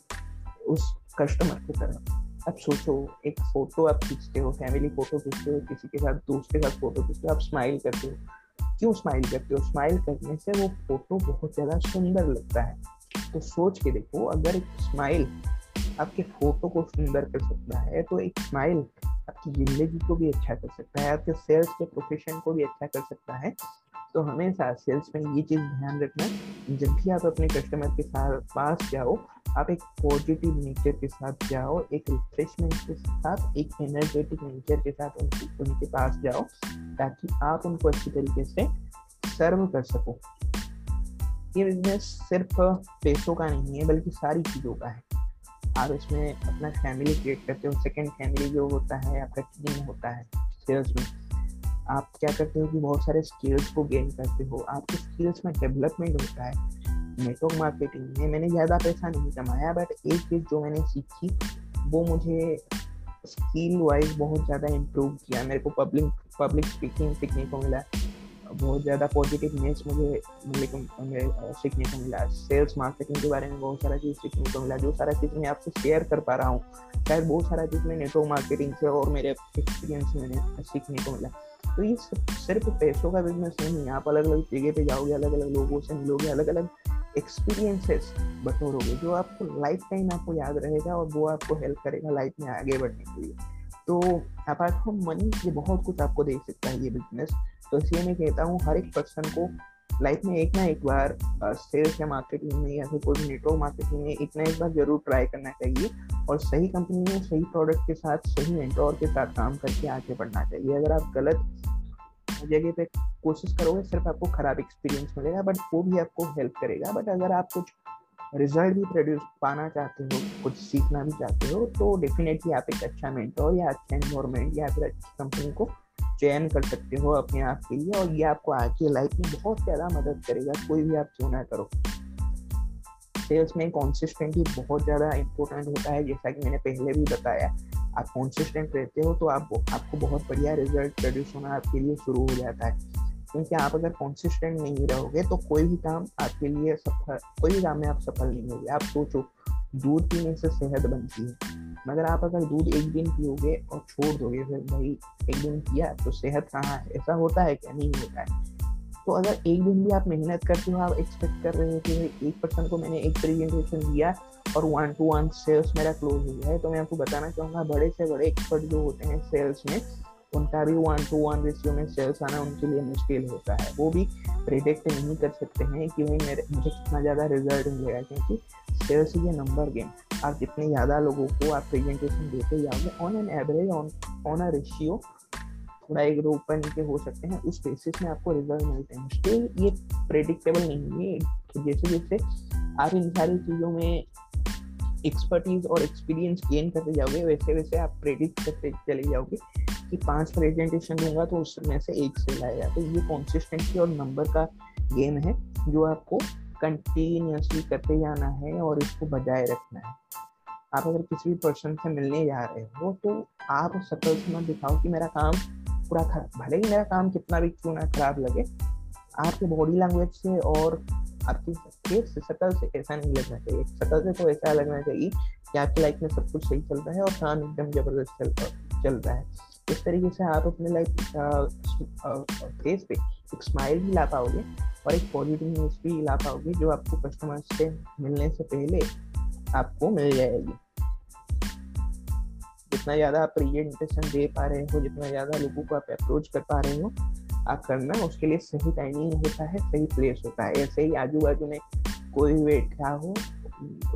उस कस्टमर की तरफ़ अब सोचो, एक फ़ोटो आप खींचते हो फैमिली फ़ोटो खींचते हो, किसी के साथ, दोस्त के साथ फ़ोटो खींचते हो, आप स्माइल करते हो। क्यों स्माइल करते हो? स्माइल करने से वो फ़ोटो बहुत ज़्यादा सुंदर लगता है। तो सोच के देखो, अगर एक स्माइल आपके फ़ोटो को सुंदर कर सकता है तो एक स्माइल आपकी ज़िंदगी को भी अच्छा कर सकता है, आपके सेल्स के प्रोफेशन को भी अच्छा कर सकता है। तो हमेशा सेल्स में ये चीज़ ध्यान रखना जब भी आप अपने कस्टमर के साथ, पास जाओ, आप एक पॉजिटिव नेचर के साथ जाओ, एक रिफ्रेशमेंट के साथ, एक एनर्जेटिक नेचर के साथ उनकी, उनके पास जाओ, ताकि आप उनको अच्छी तरीके से सर्व कर सको। ये बिज़नेस सिर्फ़ पैसों का नहीं है, बल्कि सारी चीज़ों का है। आप इसमें अपना फैमिली क्रिएट करते हो सेकेंड फैमिली जो होता है, आपका टीम होता है सेल्स में। आप क्या करते हो कि बहुत सारे स्किल्स को गेन करते हो? आपके स्किल्स में डेवलपमेंट होता है नेटवर्क मार्केटिंग में मैंने ज़्यादा पैसा नहीं कमाया बट एक चीज़ जो मैंने सीखी, वो मुझे स्किल वाइज बहुत ज़्यादा इम्प्रूव किया। मेरे को पब्लिक पब्लिक स्पीकिंग सीखने को मिला। बहुत ज़्यादा पॉजिटिवनेस मुझे सीखने को मिला। सेल्स मार्केटिंग के बारे में बहुत सारा चीज़ सीखने को मिला। जो सारा चीज़ मैं आपसे शेयर कर पा रहा हूँ, शायद बहुत सारा चीज़ मैं नेटवर्क मार्केटिंग से और मेरे एक्सपीरियंस मैंने सीखने को मिला। तो ये सिर्फ़ पैसों का बिज़नेस नहीं है। आप अलग अलग जगह पे जाओगे अलग अलग लोगों से मिलोगे अलग अलग एक्सपीरियंसेस बटोरोगे, जो आपको लाइफ टाइम आपको याद रहेगा और वो आपको हेल्प करेगा लाइफ में आगे बढ़ने के लिए। तो अपार्ट फ्रॉम मनी ये बहुत कुछ आपको दे सकता है ये बिज़नेस तो इसलिए मैं कहता हूँ, हर एक पर्सन को लाइफ में एक ना एक बार सेल्स या मार्केटिंग में या फिर कोई नेटवर्क मार्केटिंग में एक ना एक बार ज़रूर ट्राई करना चाहिए और सही कंपनी में सही प्रोडक्ट के साथ सही मेंटोर के साथ काम करके आगे बढ़ना चाहिए। अगर आप गलत जगह पे कोशिश करोगे, सिर्फ़ आपको खराब एक्सपीरियंस मिलेगा बट वो भी आपको हेल्प करेगा। बट अगर आप कुछ रिज़ल्ट भी प्रोड्यूस पाना चाहते हो, कुछ सीखना भी चाहते हो तो डेफिनेटली आप एक अच्छा मेंटोर या अच्छा इन्वायरमेंट या फिर अच्छी कंपनी को चयन कर सकते हो अपने आप के लिए और ये आपको आगे लाइफ में बहुत ज़्यादा मदद करेगा, कोई भी आप क्यों ना करो। सेल्स में कॉन्सिस्टेंटली बहुत ज़्यादा इंपॉर्टेंट होता है, जैसा कि मैंने पहले भी बताया। आप कॉन्सिस्टेंट रहते हो तो आप, आपको बहुत बढ़िया रिज़ल्ट प्रोड्यूस होना आपके लिए शुरू हो जाता है। क्योंकि आप अगर कॉन्सिस्टेंट नहीं रहोगे तो कोई भी काम आपके लिए सफल, कोई भी काम में आप सफल नहीं होगे। आप सोचो दूध पीने से सेहत बनती है। मगर आप अगर दूध एक दिन पियोगे और छोड़ दोगे, फिर भाई एक दिन किया तो सेहत कहाँ है? ऐसा होता है क्या? नहीं होता है। तो अगर एक दिन भी आप मेहनत करते हो, आप एक्सपेक्ट कर रहे हो कि एक पर्सन को मैंने एक प्रेजेंटेशन दिया और वन टू वन सेल्स मेरा क्लोज हो गया है तो मैं आपको बताना चाहूँगा, बड़े से बड़े एक्सपर्ट जो होते हैं सेल्स में उनका भी वन टू वन रेशियो में सेल्स आना उनके लिए मुश्किल होता है। वो भी प्रिडिक्ट नहीं कर सकते हैं कि भाई मेरे, मुझे कितना ज़्यादा रिज़ल्ट मिलेगा, क्योंकि सेल्स ए नंबर गेम आप जितने ज़्यादा लोगों को आप प्रेजेंटेशन देते जाओगे on an average on on a ratio थोड़ा एक दो ऊपर नीचे हो सकते हैं, उस बेसिस में आपको रिज़ल्ट मिलते हैं। स्टिल ये प्रेडिक्टेबल नहीं है जैसे जैसे आप इन सारी चीज़ों में एक्सपर्टीज और एक्सपीरियंस गेन करते जाओगे, वैसे वैसे आप प्रेडिक्ट करते चले जाओगे। कि पाँच प्रेजेंटेशन दूँगा तो उसमें से एक सेल आएगा तो ये कॉन्सिस्टेंसी और नंबर का गेम है, जो आपको कंटिन्यूसली करते जाना है और इसको बजाय रखना है। आप अगर किसी भी पर्सन से मिलने जा रहे हो तो आप सकल से मत दिखाओ कि मेरा काम पूरा खराब, भले ही मेरा काम कितना भी क्यों ना खराब लगे, आपके बॉडी लैंग्वेज से और आपकी फेस से शकल से ऐसा नहीं लगना चाहिए। शकल से तो ऐसा लगना चाहिए कि आपकी लाइफ में सब कुछ सही चल रहा है और काम एकदम ज़बरदस्त चल चल रहा है। इस तरीके से आप अपने लाइफ फेस पे एक स्माइल भी ला पाओगे और एक पॉजिटिवनेस भी ला पाओगे जो आपको कस्टमर से मिलने से पहले आपको मिल जाएगी। जितना ज़्यादा आप प्रेजेंटेशन दे पा रहे हो, जितना ज़्यादा लोगों को आप अप्रोच कर पा रहे हो, आप करना उसके लिए सही टाइमिंग होता है, सही प्लेस होता है। ऐसे ही आजू बाजू में कोई बैठा हो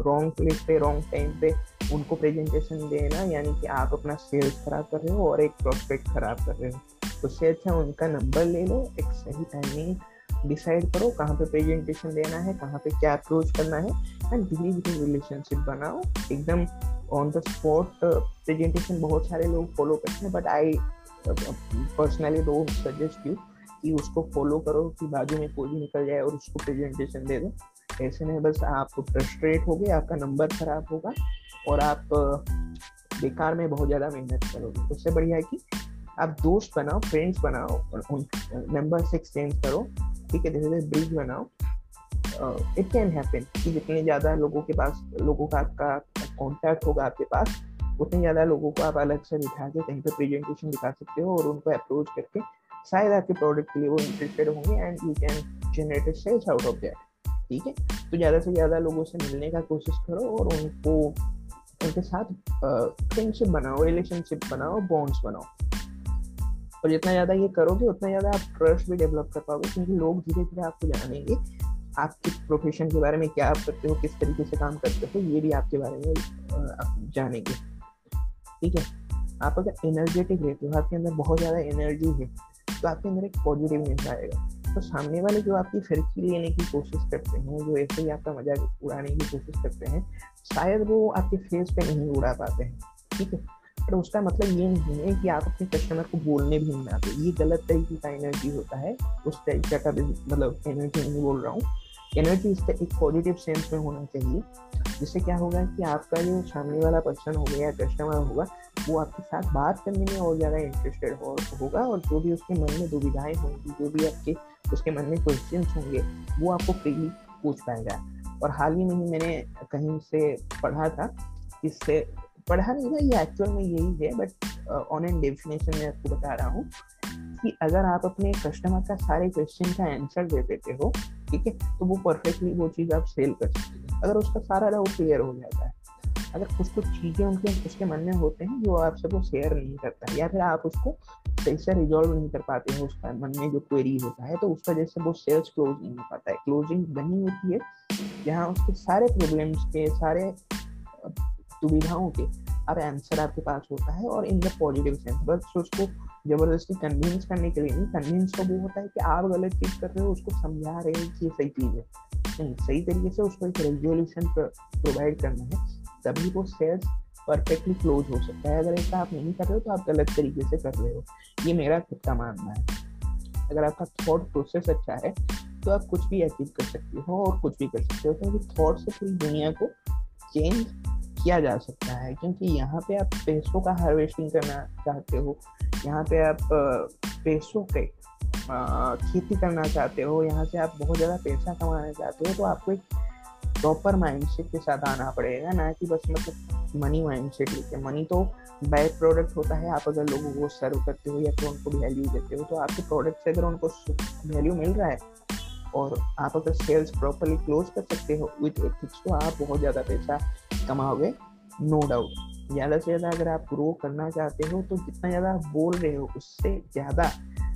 रॉन्ग प्लेस पे रॉन्ग टाइम पे उनको प्रेजेंटेशन देना, यानी कि आप अपना सेल्स खराब कर रहे हो और एक प्रोस्पेक्ट खराब कर रहे हो। तो उससे अच्छा उनका नंबर ले लो, एक सही टाइमिंग डिसाइड करो कहाँ पे प्रेजेंटेशन देना है, कहाँ पे क्या अप्रोच करना है एंड धीरे धीरे रिलेशनशिप बनाओ। एकदम ऑन द स्पॉट प्रेजेंटेशन बहुत सारे लोग फॉलो करते हैं but I personally don't suggest you कि उसको फॉलो करो कि बाजू में कोई भी निकल जाए और उसको प्रेजेंटेशन दे दो। ऐसे में बस आप फ्रस्ट्रेट हो गए आपका नंबर खराब होगा और आप बेकार में बहुत ज़्यादा मेहनत करोगे। उससे बढ़िया है कि आप दोस्त बनाओ फ्रेंड्स बनाओ, और उन नंबर एक्सचेंज करो। ठीक है जैसे ब्रिज बनाओ। इट कैन हैपन कि जितने ज़्यादा लोगों के पास, लोगों का आपका कॉन्टैक्ट होगा आपके पास, उतने ज़्यादा लोगों को आप अलग से बिठा के कहीं पर प्रेजेंटेशन दिखा सकते हो और उनको अप्रोच करके शायद आपके प्रोडक्ट के लिए वो इंटरेस्टेड होंगे and you can generate sales out of that ठीक है? तो ज़्यादा से ज़्यादा लोगों से मिलने का कोशिश करो और उनको उनके साथ फ्रेंडशिप बनाओ रिलेशनशिप बनाओ बॉन्ड्स बनाओ। और जितना ज़्यादा ये करोगे, उतना ज़्यादा आप ट्रस्ट भी डेवलप कर पाओगे, क्योंकि लोग धीरे धीरे आपको जानेंगे, आपके प्रोफेशन के बारे में क्या आप करते हो, किस तरीके से काम करते हो, ये भी आपके बारे में आप जानेंगे। ठीक है? आप अगर एनर्जेटिक रहते हो, आपके अंदर बहुत ज़्यादा एनर्जी है तो आपके अंदर एक पॉजिटिव आएगा। तो सामने वाले जो आपकी फिरकी लेने की कोशिश करते हैं, जो ऐसे ही आपका मज़ाक उड़ाने की कोशिश करते हैं, शायद वो आपके फेस पे नहीं उड़ा पाते हैं, ठीक है? पर उसका मतलब ये नहीं है कि आप अपने कस्टमर को बोलने भी नहीं आते। ये गलत तरीके का एनर्जी होता है, उस तरीके का मतलब एनर्जी नहीं बोल रहा हूँ। एनर्जी एक पॉजिटिव सेंस में होना चाहिए। जिससे क्या होगा कि आपका जो सामने वाला पर्सन होगा या कस्टमर होगा वो आपके साथ बात करने में और ज़्यादा इंटरेस्टेड हो, होगा और जो भी उसके मन में दुविधाएँ होंगी जो भी आपके उसके मन में क्वेश्चन होंगे वो आपको फ्रीली पूछ पाएगा। और हाल ही में ही मैंने कहीं से पढ़ा था इससे पढ़ा नहीं था ये एक्चुअल में यही है बट ऑन एंड डेफिनेशन में आपको बता रहा हूँ कि अगर आप अपने कस्टमर का सारे क्वेश्चन का आंसर दे देते हो ठीक है? तो वो परफेक्टली वो चीज़ आप सेल कर सकते हैं। अगर उसका सारा डाउट क्लियर हो जाता है। अगर कुछ कुछ चीज़ें उनके, उसके मन में होते हैं जो आपसे वो शेयर नहीं करता है, या फिर आप उसको सही से रिजॉल्व नहीं कर पाते हैं, उसका मन में जो क्वेरी होता है तो उस वजह से वो सेल्स क्लोज नहीं हो पाता है। क्लोजिंग बनी होती है, जहाँ उसके सारे प्रॉब्लम्स के, सारे दुविधाओं के, अब आंसर आपके पास होता है और इन द पॉजिटिव सेंस बस उसको ज़बरदस्ती कन्विंस करने के लिए नहीं कन्विंस तो वो होता है कि आप गलत चीज़ कर रहे हो, उसको समझा रहे हैं कि ये सही चीज़ है। नहीं, सही तरीके से उसको एक रेजोल्यूशन प्रोवाइड करना है, तभी वो सेल्स परफेक्टली क्लोज हो सकता है। अगर ऐसा आप नहीं कर रहे हो तो आप गलत तरीके से कर रहे हो। ये मेरा खुद का मानना है। अगर आपका थॉट प्रोसेस अच्छा है तो आप कुछ भी अचीव कर सकते हो और कुछ भी कर सकते हो। क्योंकि थॉट से पूरी दुनिया को चेंज किया जा सकता है, क्योंकि यहाँ पे आप पैसों का हार्वेस्टिंग करना चाहते हो, यहाँ पे आप पैसों के खेती करना चाहते हो, यहाँ से आप बहुत ज़्यादा पैसा कमाना चाहते हो तो आपको एक प्रॉपर माइंडसेट के साथ आना पड़ेगा, ना कि बस मतलब मनी माइंडसेट लेके। मनी तो बैड प्रोडक्ट होता है, आप अगर लोगों को सर्व करते हो या फिर उनको वैल्यू देते हो तो आपके प्रोडक्ट से अगर उनको वैल्यू मिल रहा है, और आप अगर सेल्स प्रॉपरली क्लोज कर सकते हो विथ एथिक्स तो आप बहुत ज़्यादा पैसा कमाओगे? नो डाउट ज़्यादा से ज़्यादा अगर आप ग्रो करना चाहते हो तो जितना ज़्यादा आप बोल रहे हो, उससे ज़्यादा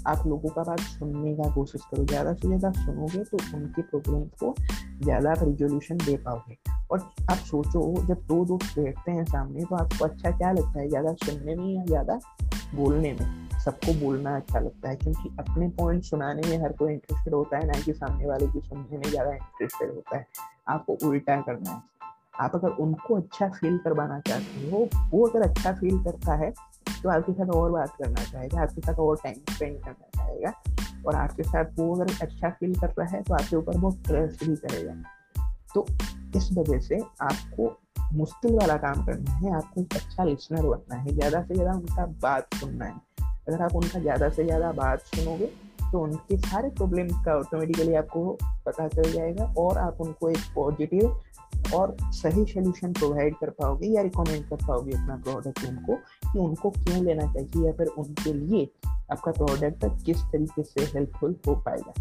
आप लोगों का बात सुनने का कोशिश करो। ज़्यादा से ज़्यादा सुनोगे तो उनकी प्रॉब्लम को ज़्यादा आप रिजोल्यूशन दे पाओगे। और आप सोचो, जब दो दोस्त बैठते हैं सामने तो आपको अच्छा क्या लगता है? ज़्यादा सुनने में या ज़्यादा बोलने में? सबको बोलना अच्छा लगता है, क्योंकि अपने पॉइंट सुनाने में हर कोई इंटरेस्टेड होता है, ना कि सामने वाले की सुनने में ज़्यादा इंटरेस्टेड होता है। आपको उल्टा करना है। आप अगर उनको अच्छा फील करवाना चाहते हो, वो अगर अच्छा फील करता है तो आपके साथ और बात करना चाहेगा, आपके साथ और टाइम स्पेंड करना चाहेगा, और आपके साथ वो अगर अच्छा फील कर रहा है तो आपके ऊपर वो ट्रस्ट भी करेगा। तो इस वजह से आपको मुश्किल वाला काम करना है, आपको एक अच्छा लिसनर बनना है, ज़्यादा से ज़्यादा उनका बात सुनना है। अगर आप उनका ज़्यादा से ज़्यादा बात सुनोगे तो उनके सारे प्रॉब्लम का ऑटोमेटिकली आपको पता चल जाएगा, और आप उनको एक पॉजिटिव और सही सोल्यूशन प्रोवाइड कर पाओगे या रिकमेंड कर पाओगे अपना प्रोडक्ट उनको कि उनको क्यों लेना चाहिए या फिर उनके लिए आपका प्रोडक्ट किस तरीके से हेल्पफुल हो पाएगा।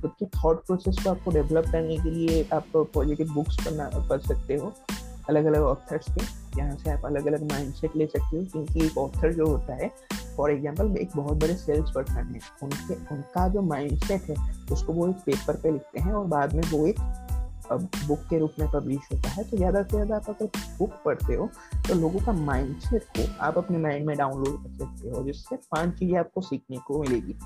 खुद के थॉट प्रोसेस को आपको डेवलप करने के लिए आप पॉजिटिव बुक्स पढ़ना, पढ़ सकते हो। अलग अलग ऑथर्स के, यहाँ से आप अलग अलग माइंड सेट ले सकते हो क्योंकि एक ऑथर जो होता है फॉर एग्ज़ाम्पल एक बहुत बड़े सेल्स पर्सन है। उनके, उनका जो माइंड है, उसको वो एक पेपर पे लिखते हैं और बाद में वो एक बुक के रूप में पब्लिश होता है तो ज़्यादा से ज़्यादा आप अगर बुक पढ़ते हो तो लोगों का माइंड सेट को आप अपने माइंड में डाउनलोड कर सकते हो, जिससे पाँच चीज़ें आपको सीखने को मिलेगी।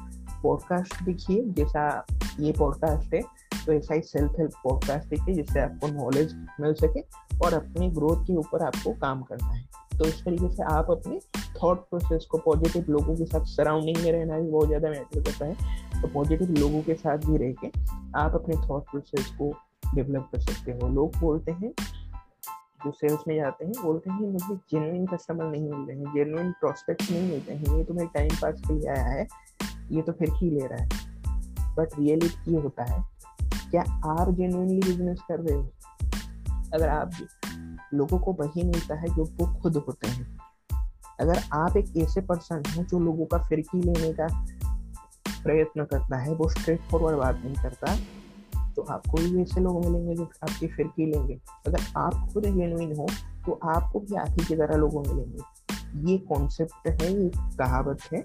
पॉडकास्ट देखिए, जैसा ये पॉडकास्ट है तो ऐसा ही सेल्फ हेल्प पॉडकास्ट देखिए, जिससे आपको नॉलेज मिल सके और अपनी ग्रोथ के ऊपर आपको काम करना है। तो इस तरीके से आप अपने थॉट प्रोसेस को पॉजिटिव लोगों के साथ सराउंडिंग में रहना भी बहुत ज़्यादा मैटर करता है। तो पॉजिटिव लोगों के साथ भी रह के आप अपने थॉट प्रोसेस को डेवलप कर सकते हो। लोग बोलते हैं, जो सेल्स में जाते हैं, बोलते हैं, मुझे जेनुइन कस्टमर नहीं मिल रहे हैं जेनुइन प्रोस्पेक्ट नहीं मिलते हैं, ये तो मेरे टाइम पास के लिए आया है, ये तो फिर ही ले रहा है। बट रियलिटी ये होता है, क्या आप जेनुइनली बिज़नेस कर रहे हो? अगर आप लोगों को वही मिलता है जो वो खुद होते हैं। अगर आप एक ऐसे पर्सन हो जो लोगों का फिरकी लेने का प्रयत्न करता है, वो स्ट्रेट फॉरवर्ड बात नहीं करता। तो आपको भी ऐसे लोग मिलेंगे जो आपकी फिरकी लेंगे। अगर आप खुद जेनुइन हो तो आपको भी आखिर की तरह लोगों मिलेंगे। ये कॉन्सेप्ट है, ये कहावत है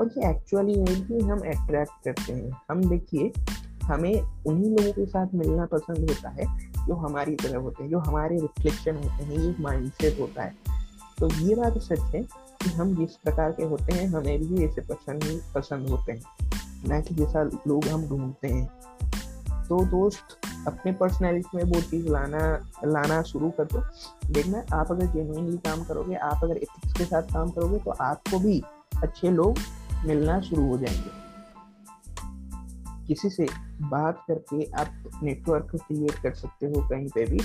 और ये एक्चुअली है कि हम अट्रैक्ट करते हैं। हम देखिए, हमें उन्हीं लोगों के साथ मिलना पसंद होता है जो हमारी तरह होते हैं, जो हमारे रिफ्लेक्शन होते हैं ये माइंडसेट होता है। तो ये बात सच है कि हम जिस प्रकार के होते हैं, हमें भी ऐसे पसंद पसंद होते हैं। ना कि जैसा लोग हम ढूंढते हैं तो दोस्त अपने पर्सनैलिटी में वो चीज़ लाना लाना शुरू कर दो। देखना, आप अगर जेनुइनली काम करोगे, आप अगर एथिक्स के साथ काम करोगे तो आपको भी अच्छे लोग मिलना शुरू हो जाएँगे। किसी से बात करके आप नेटवर्क क्रिएट कर सकते हो कहीं पे भी।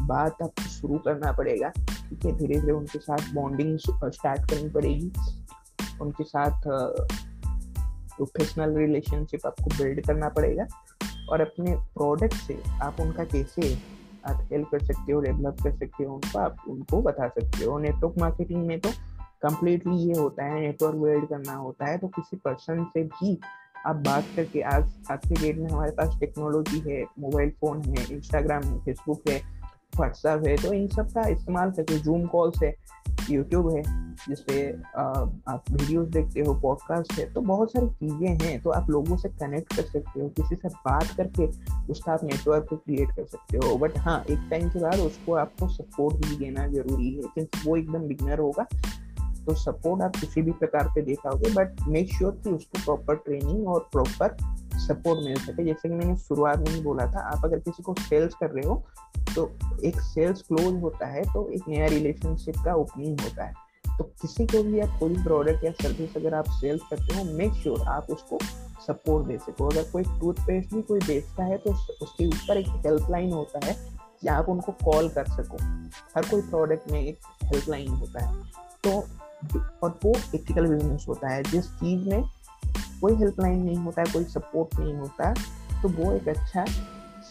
बात आपको शुरू करना पड़ेगा, ठीक है? धीरे धीरे उनके साथ बॉन्डिंग स्टार्ट करनी पड़ेगी। उनके साथ प्रोफेशनल रिलेशनशिप आपको बिल्ड करना पड़ेगा। और अपने प्रोडक्ट से आप उनका कैसे आप हेल्प कर सकते हो डेवलप कर सकते हो, उनको आप, उनको बता सकते हो। नेटवर्क मार्केटिंग में तो कम्प्लीटली ये होता है नेटवर्क बिल्ड करना होता है तो किसी पर्सन से भी आप बात करके, आज आज के डेट में हमारे पास टेक्नोलॉजी है मोबाइल फ़ोन है इंस्टाग्राम है फेसबुक है व्हाट्सएप है तो इन सब का इस्तेमाल करके जूम कॉल्स है यूट्यूब है, जिसपे आप वीडियोस देखते हो पॉडकास्ट है तो बहुत सारी चीज़ें हैं तो आप लोगों से कनेक्ट कर सकते हो, किसी से बात करके उसका आप नेटवर्क को क्रिएट कर सकते हो बट हाँ एक टाइम के बाद उसको आपको सपोर्ट भी देना ज़रूरी है क्योंकि वो एकदम बिगनर होगा तो सपोर्ट आप किसी भी प्रकार पे दे पाओगे बट मेक श्योर कि उसको प्रॉपर ट्रेनिंग और प्रॉपर सपोर्ट मिल सके, जैसे कि मैंने शुरुआत में ही बोला था, आप अगर किसी को सेल्स कर रहे हो तो एक सेल्स क्लोज होता है तो एक नया रिलेशनशिप का ओपनिंग होता है। तो किसी को भी आप कोई प्रोडक्ट या सर्विस अगर आप सेल्स करते हो मेक श्योर आप उसको सपोर्ट दे सको। अगर कोई टूथपेस्ट भी कोई बेचता है तो उसके ऊपर एक हेल्पलाइन होता है कि आप उनको कॉल कर सको। हर कोई प्रोडक्ट में एक हेल्पलाइन होता है। तो और वो एथिकल बिज़नेस होता है। जिस चीज़ में कोई हेल्पलाइन नहीं होता है कोई सपोर्ट नहीं होता तो वो एक अच्छा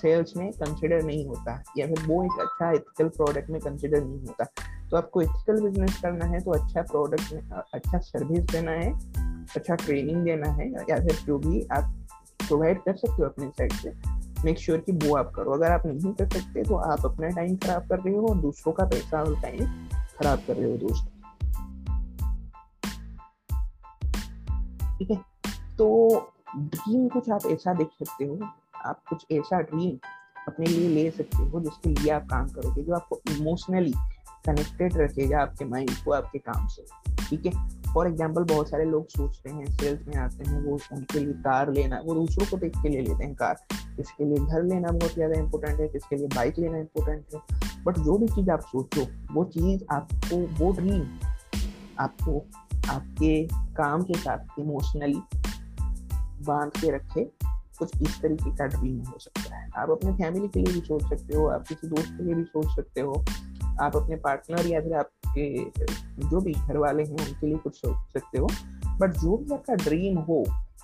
सेल्स में कंसिडर नहीं होता या फिर वो एक अच्छा एथिकल प्रोडक्ट में कंसिडर नहीं होता। तो आपको एथिकल बिज़नेस करना है तो अच्छा प्रोडक्ट में अच्छा सर्विस देना है अच्छा ट्रेनिंग देना है, या फिर जो भी आप प्रोवाइड कर सकते हो अपने साइड से मेक श्योर sure कि वो आप करो। अगर आप नहीं कर सकते तो आप अपना टाइम खराब कर रहे हो और दूसरों का पैसा और टाइम खराब कर रहे हो दोस्त। ठीक है? तो ड्रीम कुछ आप ऐसा देख सकते हो आप कुछ ऐसा ड्रीम अपने लिए ले सकते हो जिसके लिए आप काम करोगे, जो आपको इमोशनली कनेक्टेड रखेगा आपके माइंड को, आपके काम से। ठीक है? फॉर एग्ज़ाम्पल बहुत सारे लोग सोचते हैं सेल्स में आते हैं, वो उनके लिए कार लेना, वो दूसरों को देख के ले लेते हैं कार किसके लिए घर लेना बहुत ज़्यादा इंपॉर्टेंट है किसके लिए बाइक लेना इंपॉर्टेंट है। बट जो भी चीज़ आप सोचो, वो चीज़ आपको, वो ड्रीम आपको आपके काम के साथ इमोशनली बाँध के रखे कुछ इस तरीके का ड्रीम हो सकता है। आप अपने फैमिली के लिए भी सोच सकते हो, आप किसी दोस्त के लिए भी सोच सकते हो। आप अपने पार्टनर या फिर आपके जो भी घर वाले हैं, उनके लिए कुछ सोच सकते हो। बट जो भी आपका ड्रीम हो,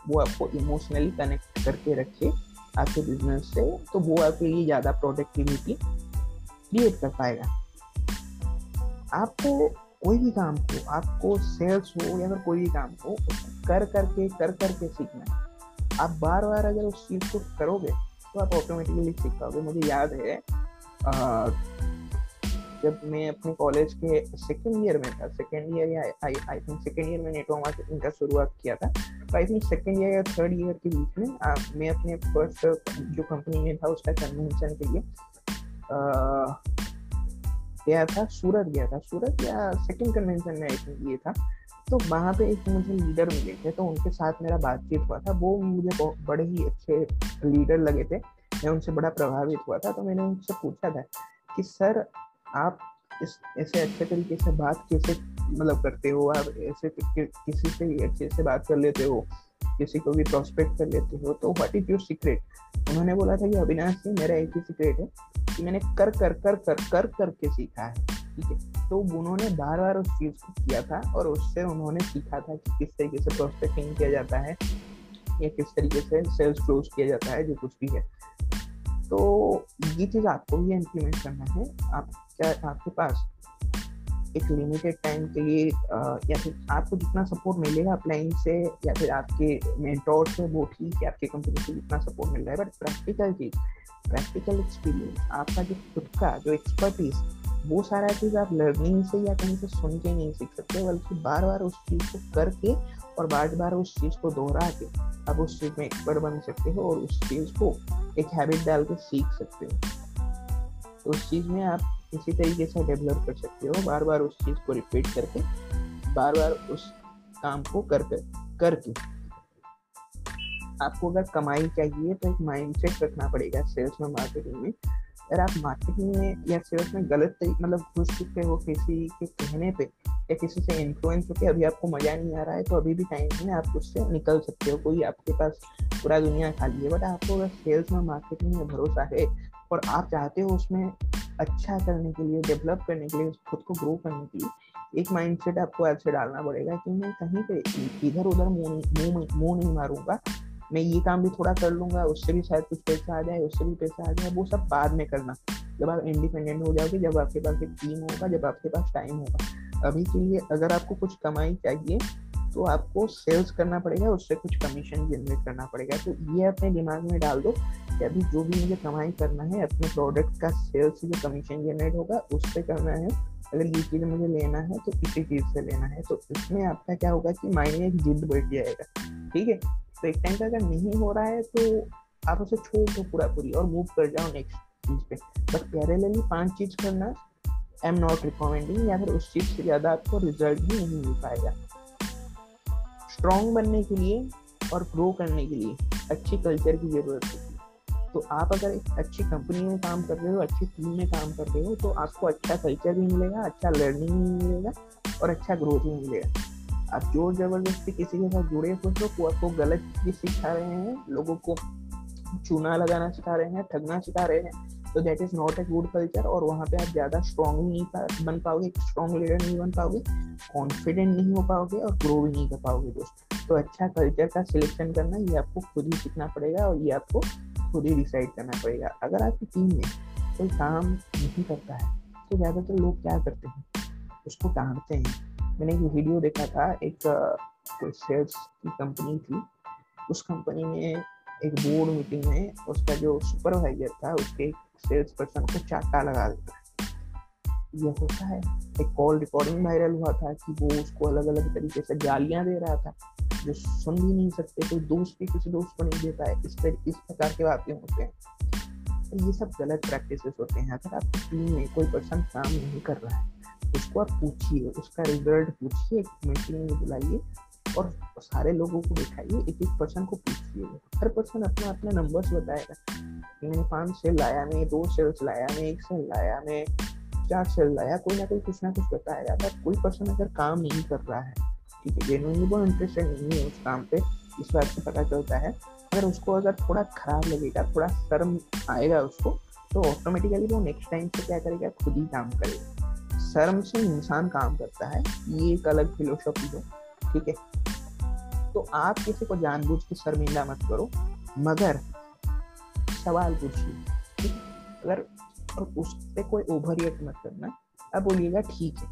वो आपको इमोशनली कनेक्ट करके रखे आपके बिज़नेस से तो वो आपके लिए ज़्यादा प्रोडक्टिविटी क्रिएट कर पाएगा। आपको कोई भी काम को आपको सेल्स हो या फिर कोई भी काम हो कर करके कर करके सीखना है। आप बार बार अगर उस चीज़ को करोगे तो आप ऑटोमेटिकली सीख पाओगे मुझे याद है आ, जब मैं अपने कॉलेज के सेकेंड ईयर में था सेकेंड ईयर या I I think second year में नेटवर्क मार्केटिंग का शुरुआत किया था। तो आई थिंक सेकेंड ईयर या थर्ड ईयर के बीच में आ, मैं अपने फ़र्स्ट जो कंपनी में था उसका कन्वेंशन के लिए गया था सूरत गया था। सूरत या सेकंड कन्वेंशन में आई थिंक ये था। तो वहाँ पे एक मुझे लीडर मिले थे तो उनके साथ मेरा बातचीत हुआ था। वो मुझे बड़े ही अच्छे लीडर लगे थे, मैं उनसे बड़ा प्रभावित हुआ था। तो मैंने उनसे पूछा था कि, सर, आप इस, ऐसे अच्छे तरीके से बात कैसे मतलब करते हो? आप ऐसे किसी से अच्छे से बात कर लेते हो? किसी को भी प्रोस्पेक्ट कर लेते हो? तो व्हाट इज़ योर सीक्रेट उन्होंने बोला था कि, अविनाश जी, मेरा एक ही सीक्रेट है कि मैंने कर कर कर कर कर, करके सीखा है, ठीक है? तो उन्होंने बार बार उस चीज़ को किया था और उससे उन्होंने सीखा था कि किस तरीके से प्रोस्पेक्टिंग किया जाता है या किस तरीके से सेल्स क्लोज किया जाता है, जो कुछ भी है। तो ये चीज़ आपको भी इम्प्लीमेंट करना है। आप क्या आपके पास एक लिमिटेड टाइम के लिए या फिर आपको जितना सपोर्ट मिलेगा अपलाइन से, या फिर आपके मेंटोर से, वो ठीक है, आपकी कंपनी से जितना सपोर्ट मिल रहा है बट प्रैक्टिकल चीज़ प्रैक्टिकल एक्सपीरियंस आपका जो खुद का जो एक्सपर्टीज वो सारा चीज़ आप लर्निंग से या कहीं से सुन के नहीं सीख सकते, बल्कि बार बार उस चीज़ को करके और बार बार उस चीज़ को दोहरा के आप उस चीज़ में एक्सपर्ट बन सकते हो और उस चीज़ को एक हैबिट डाल के सीख सकते हो। तो उस चीज़ में आप इसी तरीके से डेवलप कर सकते हो बार बार उस चीज़ को रिपीट करके बार बार उस काम को कर कर, करके। आपको अगर कमाई चाहिए तो एक माइंडसेट रखना पड़ेगा सेल्स में मार्केटिंग में। अगर आप मार्केटिंग में या सेल्स में गलत मतलब घुस चुके हो किसी के कहने पे या किसी से इन्फ्लुएंस होकर अभी आपको मज़ा नहीं आ रहा है तो अभी भी टाइम है आप उससे निकल सकते हो। कोई आपके पास पूरा दुनिया खाली है बट आपको अगर सेल्स में मार्केटिंग में भरोसा है और आप चाहते हो उसमें अच्छा करने के लिए डेवलप करने के लिए खुद को ग्रो करने के लिए, एक माइंडसेट आपको ऐसे डालना पड़ेगा कि मैं कहीं पे इधर उधर मुँह नहीं मारूँगा। मैं ये काम भी थोड़ा कर लूँगा, उससे भी शायद कुछ पैसा आ जाए, उससे भी पैसा आ जाए, वो सब बाद में करना। जब आप इंडिपेंडेंट हो जाओगे, जब आपके पास एक टीम होगा, जब आपके पास टाइम होगा। अभी के लिए अगर आपको कुछ कमाई चाहिए तो आपको सेल्स करना पड़ेगा, उससे कुछ कमीशन जनरेट करना पड़ेगा। तो ये अपने दिमाग में डाल दो कि अभी जो भी मुझे कमाई करना है, अपने प्रोडक्ट का सेल्स से जो कमीशन जनरेट होगा उससे करना है। अगर ये चीज़ मुझे लेना है तो इसी चीज़ से लेना है। तो इसमें आपका क्या होगा कि माइंड में एक जिद बैठ जाएगा। ठीक है? तो एक टाइम पे अगर नहीं हो रहा है तो आप उसे छोड़ दो पूरा पूरी और मूव कर जाओ नेक्स्ट चीज़ पे। बट पैरेलली पाँच चीज़ करना आई एम नॉट रिकमेंडिंग या फिर उस चीज़ से ज़्यादा आपको रिज़ल्ट भी नहीं मिल पाएगा। स्ट्रॉन्ग बनने के लिए और ग्रो करने के लिए अच्छी कल्चर की ज़रूरत होती है। तो आप अगर एक अच्छी कंपनी में काम कर रहे हो, अच्छी टीम में काम कर रहे हो तो आपको अच्छा कल्चर भी मिलेगा अच्छा लर्निंग भी मिलेगा और अच्छा ग्रोथ भी मिलेगा। आप ज़ोर ज़बरदस्ती किसी के साथ जुड़े हो तो आपको गलत चीज़ सिखा रहे हैं, लोगों को चूना लगाना सिखा रहे हैं, ठगना सिखा रहे हैं तो that is not a good culture और वहाँ पे आप ज़्यादा स्ट्रॉन्ग नहीं बन पाओगे स्ट्रॉन्ग लीडर नहीं बन पाओगे कॉन्फिडेंट नहीं हो पाओगे और ग्रो भी नहीं कर पाओगे दोस्त। तो अच्छा कल्चर का सिलेक्शन करना, ये आपको खुद ही सीखना पड़ेगा और ये आपको खुद ही डिसाइड करना पड़ेगा। अगर आपकी टीम में कोई काम नहीं करता है तो ज़्यादातर लोग क्या करते हैं? उसको डांटते हैं। मैंने एक वीडियो देखा था, एक कोई सेल्स की कंपनी थी। उस कंपनी में एक बोर्ड मीटिंग में उसका जो सुपरवाइजर था, उसके सेल्स पर्सन को चाटा लगा देता ये होता है, एक कॉल रिकॉर्डिंग वायरल हुआ था कि वो उसको अलग अलग तरीके से गालियाँ दे रहा था, जो सुन भी नहीं सकते, कोई दोस्त भी किसी दोस्त को नहीं देता है, इस पर, इस प्रकार के बातें होते हैं। तो ये सब गलत प्रैक्टिस होते हैं, अगर आपकी टीम में कोई पर्सन काम नहीं कर रहा है। उसको आप पूछिए, उसका रिज़ल्ट पूछिए मीटिंग में बुलाइए और सारे लोगों को दिखाइए एक एक पर्सन को पूछिए। हर पर्सन अपना अपना नंबर्स बताएगा मैंने पाँच सेल लाया मैं, दो सेल्स लाया मैं, एक सेल लाया मैं, चार सेल लाया, कोई ना कोई कुछ ना कुछ बताएगा बट कोई पर्सन अगर काम नहीं कर रहा है, ठीक है जेनुअनली वो इंटरेस्टेड नहीं है उस काम पे, इस बात से पता चलता है, अगर उसको अगर थोड़ा खराब लगेगा, थोड़ा शर्म आएगा उसको तो ऑटोमेटिकली वो नेक्स्ट टाइम से क्या करेगा, खुद ही काम करेगा। शर्म से इंसान काम करता है, ये एक अलग फिलोसफी है, ठीक है? तो आप किसी को जानबूझ के शर्मिंदा मत करो, मगर सवाल पूछिए अगर और उस पर कोई ओवर रिएक्ट मत करना अब बोलिएगा, ठीक है,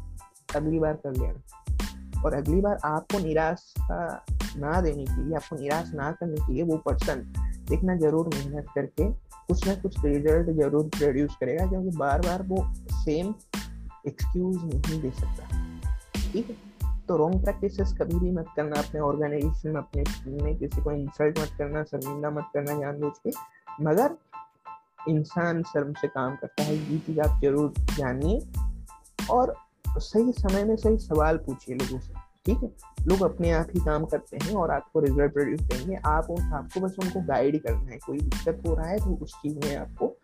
अगली बार कर लेना। और अगली बार आपको निराश ना देने के लिए, आपको निराश ना करने के लिए वो पर्सन देखना ज़रूर मेहनत करके कुछ ना कुछ रिज़ल्ट ज़रूर प्रोड्यूस करेगा, क्योंकि बार बार वो सेम एक्सक्यूज नहीं दे सकता ठीक है तो रॉन्ग प्रैक्टिसेस कभी भी मत करना अपने ऑर्गेनाइजेशन में अपने टीम में किसी को इंसल्ट मत करना शर्मिंदा मत करना जानबूझ के मगर इंसान शर्म से काम करता है ये चीज़ आप ज़रूर जानिए और सही समय में सही सवाल पूछिए लोगों से ठीक है लोग अपने आप ही काम करते हैं और आपको रिज़ल्ट प्रोड्यूस करेंगे आप उन आपको बस उनको गाइड करना है कोई दिक्कत हो रहा है तो उस चीज़ में आपको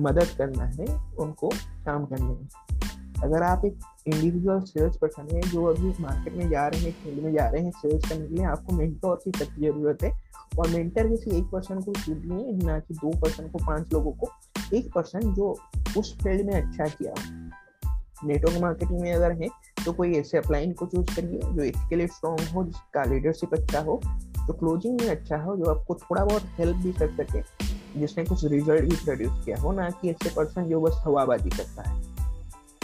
मदद करना है उनको काम करने में अगर आप एक इंडिविजुअल सेल्स पर्सन है, जो अभी मार्केट में जा रहे हैं फ़ील्ड में जा रहे हैं सेल्स करने के लिए आपको मेंटर की सख्त ज़रूरत है। और मेंटर किसी एक पर्सन को है, ना कि दो पर्सन को, पाँच लोगों को। एक पर्सन जो उस फ़ील्ड में अच्छा किया नेटवर्क मार्केटिंग में अगर है तो कोई ऐसे अपलाइन को चूज़ करिए, जो इसके लिए स्ट्रॉन्ग हो, जिसका लीडरशिप अच्छा हो जो क्लोजिंग में अच्छा हो, जो आपको थोड़ा बहुत हेल्प भी कर सके, जिसने कुछ रिज़ल्ट भी प्रोड्यूस किया हो, ना कि ऐसे पर्सन जो बस हवाबाजी करता है।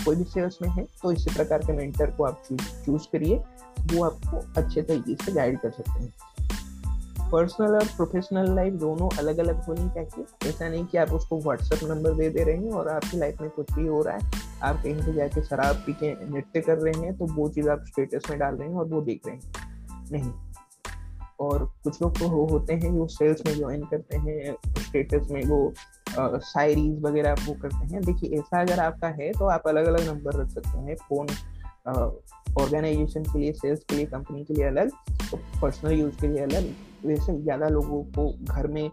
कोई भी सेल्स में है तो इसी प्रकार के मेंटर को आप चूज़ करिए, वो आपको अच्छे तरीके से गाइड कर सकते हैं। पर्सनल और प्रोफेशनल लाइफ दोनों अलग अलग होनी चाहिए। ऐसा नहीं कि आप उसको व्हाट्सएप नंबर दे दे रहे हैं और आपकी लाइफ में कुछ भी हो रहा है, आप कहीं पे जाके शराब पी के नृत्य कर रहे हैं तो वो चीज़ आप स्टेटस में डाल रहे हैं और वो देख रहे हैं। नहीं। और कुछ लोग तो हो, होते हैं जो सेल्स में ज्वाइन करते हैं स्टेटस में वो शायरीज वगैरह वो करते हैं। देखिए, ऐसा अगर आपका है तो आप अलग अलग नंबर रख सकते हैं। फ़ोन ऑर्गेनाइजेशन के लिए सेल्स के लिए कंपनी के लिए अलग तो पर्सनल यूज़ के लिए अलग। वैसे ज़्यादा लोगों को घर में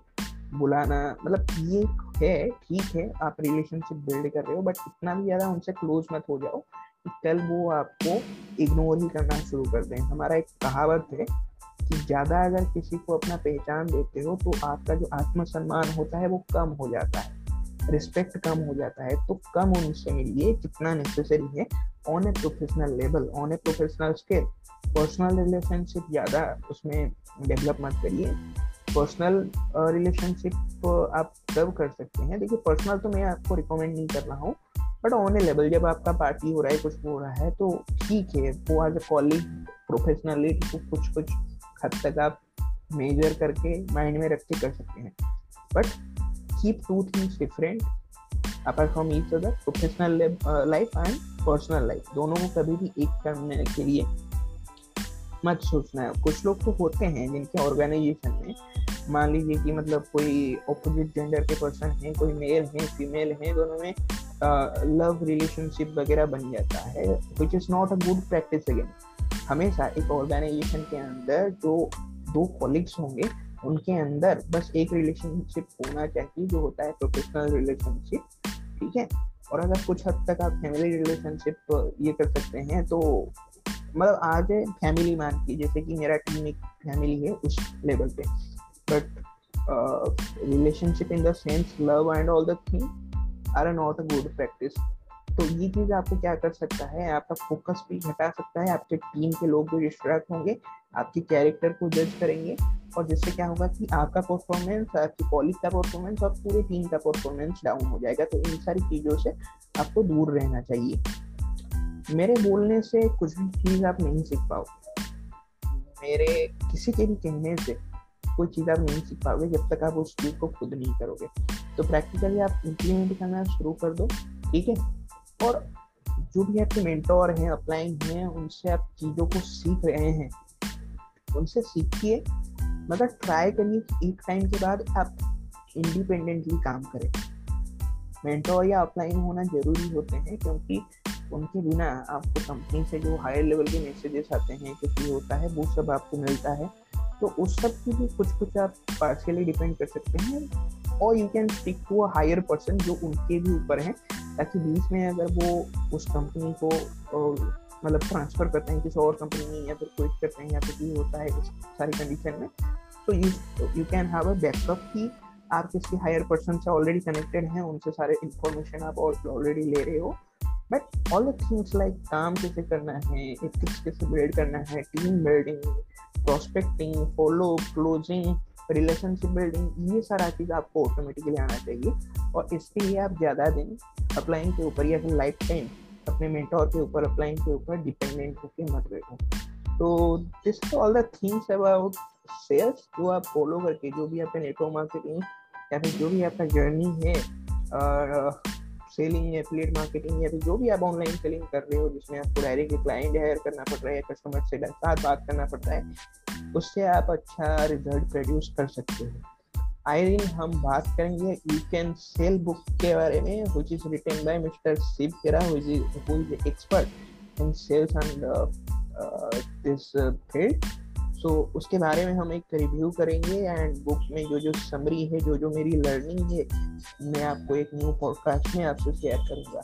बुलाना मतलब ये है, ठीक है, आप रिलेशनशिप बिल्ड कर रहे हो बट इतना भी ज़्यादा उनसे क्लोज मत हो जाओ कल वो आपको इग्नोर ही करना शुरू कर दें। हमारा एक कहावत है ज़्यादा अगर किसी को अपना पहचान देते हो तो आपका जो आत्मसम्मान होता है वो कम हो जाता है। रिस्पेक्ट कम हो जाता है। तो कम उनसे मिलिए जितना नेसेसरी है on a professional level on a professional scale personal relationship ज़्यादा उसमें डेवलप मत करिए। पर्सनल रिलेशनशिप आप कब कर सकते हैं। देखिए पर्सनल तो मैं आपको रिकमेंड नहीं कर रहा हूँ बट ऑन ए लेवल जब आपका पार्टी हो रहा है, कुछ हो रहा है तो ठीक है। वो एज अ कॉलिग प्रोफेशनली कुछ कुछ हद तक आप मेजर करके माइंड में रख के कर सकते हैं। But keep two things different apart from each other professional life and personal life दोनों को कभी भी एक करने के लिए मत सोचना। है कुछ लोग तो होते हैं जिनके ऑर्गेनाइजेशन में मान लीजिए कि मतलब कोई ऑपोजिट जेंडर के पर्सन है, कोई मेल है फीमेल है, दोनों में लव रिलेशनशिप वगैरह बन जाता है which is not a good practice again हमेशा एक ऑर्गेनाइजेशन के अंदर जो दो कॉलिग्स होंगे, उनके अंदर बस एक रिलेशनशिप होना चाहिए जो होता है प्रोफेशनल रिलेशनशिप ठीक है? और अगर कुछ हद तक आप फैमिली रिलेशनशिप ये कर सकते हैं तो मतलब आज फैमिली मान की, जैसे कि मेरा टीम एक फैमिली है उस लेवल पे। But relationship in the sense love and all the thing are not a good practice तो ये चीज़ आपको क्या कर सकता है, आपका फोकस भी घटा सकता है, आपके टीम के लोग भी डिस्ट्रैक्ट होंगे, आपके कैरेक्टर को जज करेंगे और जिससे क्या होगा कि आपका परफॉर्मेंस आपकी कॉलेज का परफॉर्मेंस और पूरे टीम का परफॉर्मेंस डाउन हो जाएगा। तो इन सारी चीज़ों से आपको दूर रहना चाहिए। मेरे बोलने से कुछ भी चीज़ आप नहीं सीख पाओगे। मेरे किसी के भी कहने से कोई चीज़ आप नहीं सीख पाओगे जब तक आप उस चीज़ को खुद नहीं करोगे। तो प्रैक्टिकली आप इम्प्लीमेंट करना शुरू कर दो, ठीक है? और जो भी आपके मेंटोर हैं अपलाइन हैं, उनसे आप चीज़ों को सीख रहे हैं। उनसे सीखिए। मतलब ट्राई करिए एक टाइम के बाद आप इंडिपेंडेंटली काम करें। मेंटोर या ऑफलाइन होना ज़रूरी होते हैं क्योंकि उनके बिना आपको कंपनी से जो हायर लेवल के मैसेजेस आते हैं कुछ भी होता है, वो सब आपको मिलता है। तो उस सब की भी कुछ कुछ आप पार्शियली डिपेंड कर सकते हैं। और you can stick to a higher person जो उनके भी ऊपर हैं, ताकि बीच में अगर वो उस कंपनी को मतलब ट्रांसफ़र करते हैं, किसी और कंपनी में या फिर क्विट करते हैं या फिर भी होता है सारी कंडीशन में तो you you can have a backup की आप किसी हायर पर्सन से ऑलरेडी कनेक्टेड हैं, उनसे सारे इन्फॉर्मेशन आप ऑलरेडी ले रहे हो but all the things like काम कैसे करना है एथिक्स कैसे बिल्ड करना है team building prospecting follow closing relationship building ये सारा चीज़ आपको ऑटोमेटिकली आना चाहिए। और इसके लिए आप ज़्यादा दिन अप्लाइंग के ऊपर या फिर लाइफ टाइम अपने मेंटोर के ऊपर अप्लाइंग के ऊपर डिपेंडेंट होकर मत बैठो। तो this all the things about sales जो आप फॉलो करके जो भी आपका नेटवर्क मार्केटिंग या फिर जो भी आपका जर्नी है, और सेलिंग एफिलिएट मार्केटिंग या फिर जो भी आप ऑनलाइन सेलिंग कर रहे हो, जिसमें आपको डायरेक्ट क्लाइंट हायर करना पड़ रहा है कस्टमर से साथ बात करना पड़ता है उससे आप अच्छा रिज़ल्ट प्रोड्यूस कर सकते हो। आई दिन हम बात करेंगे यू कैन सेल बुक के बारे में which is written by mister Shiv Khera is expert in sales and this field so उसके बारे में हम एक रिव्यू करेंगे एंड बुक में जो जो समरी है, जो जो मेरी लर्निंग है, मैं आपको एक न्यू पॉडकास्ट में आपसे शेयर करूँगा।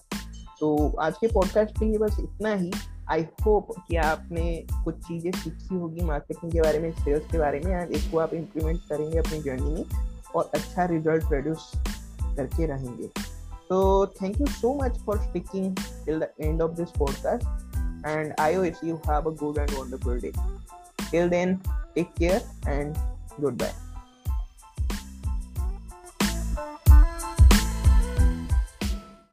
तो आज के पॉडकास्ट के लिए बस इतना ही। आई होप कि आपने कुछ चीज़ें सीखी होगी मार्केटिंग के बारे में सेल्स के बारे में एंड इसको आप इम्प्लीमेंट करेंगे अपनी जर्नी में और अच्छा रिज़ल्ट प्रोड्यूस करके रहेंगे तो thank you so much for sticking till the end of this podcast and I wish you have a good and wonderful day Till then, take care and goodbye.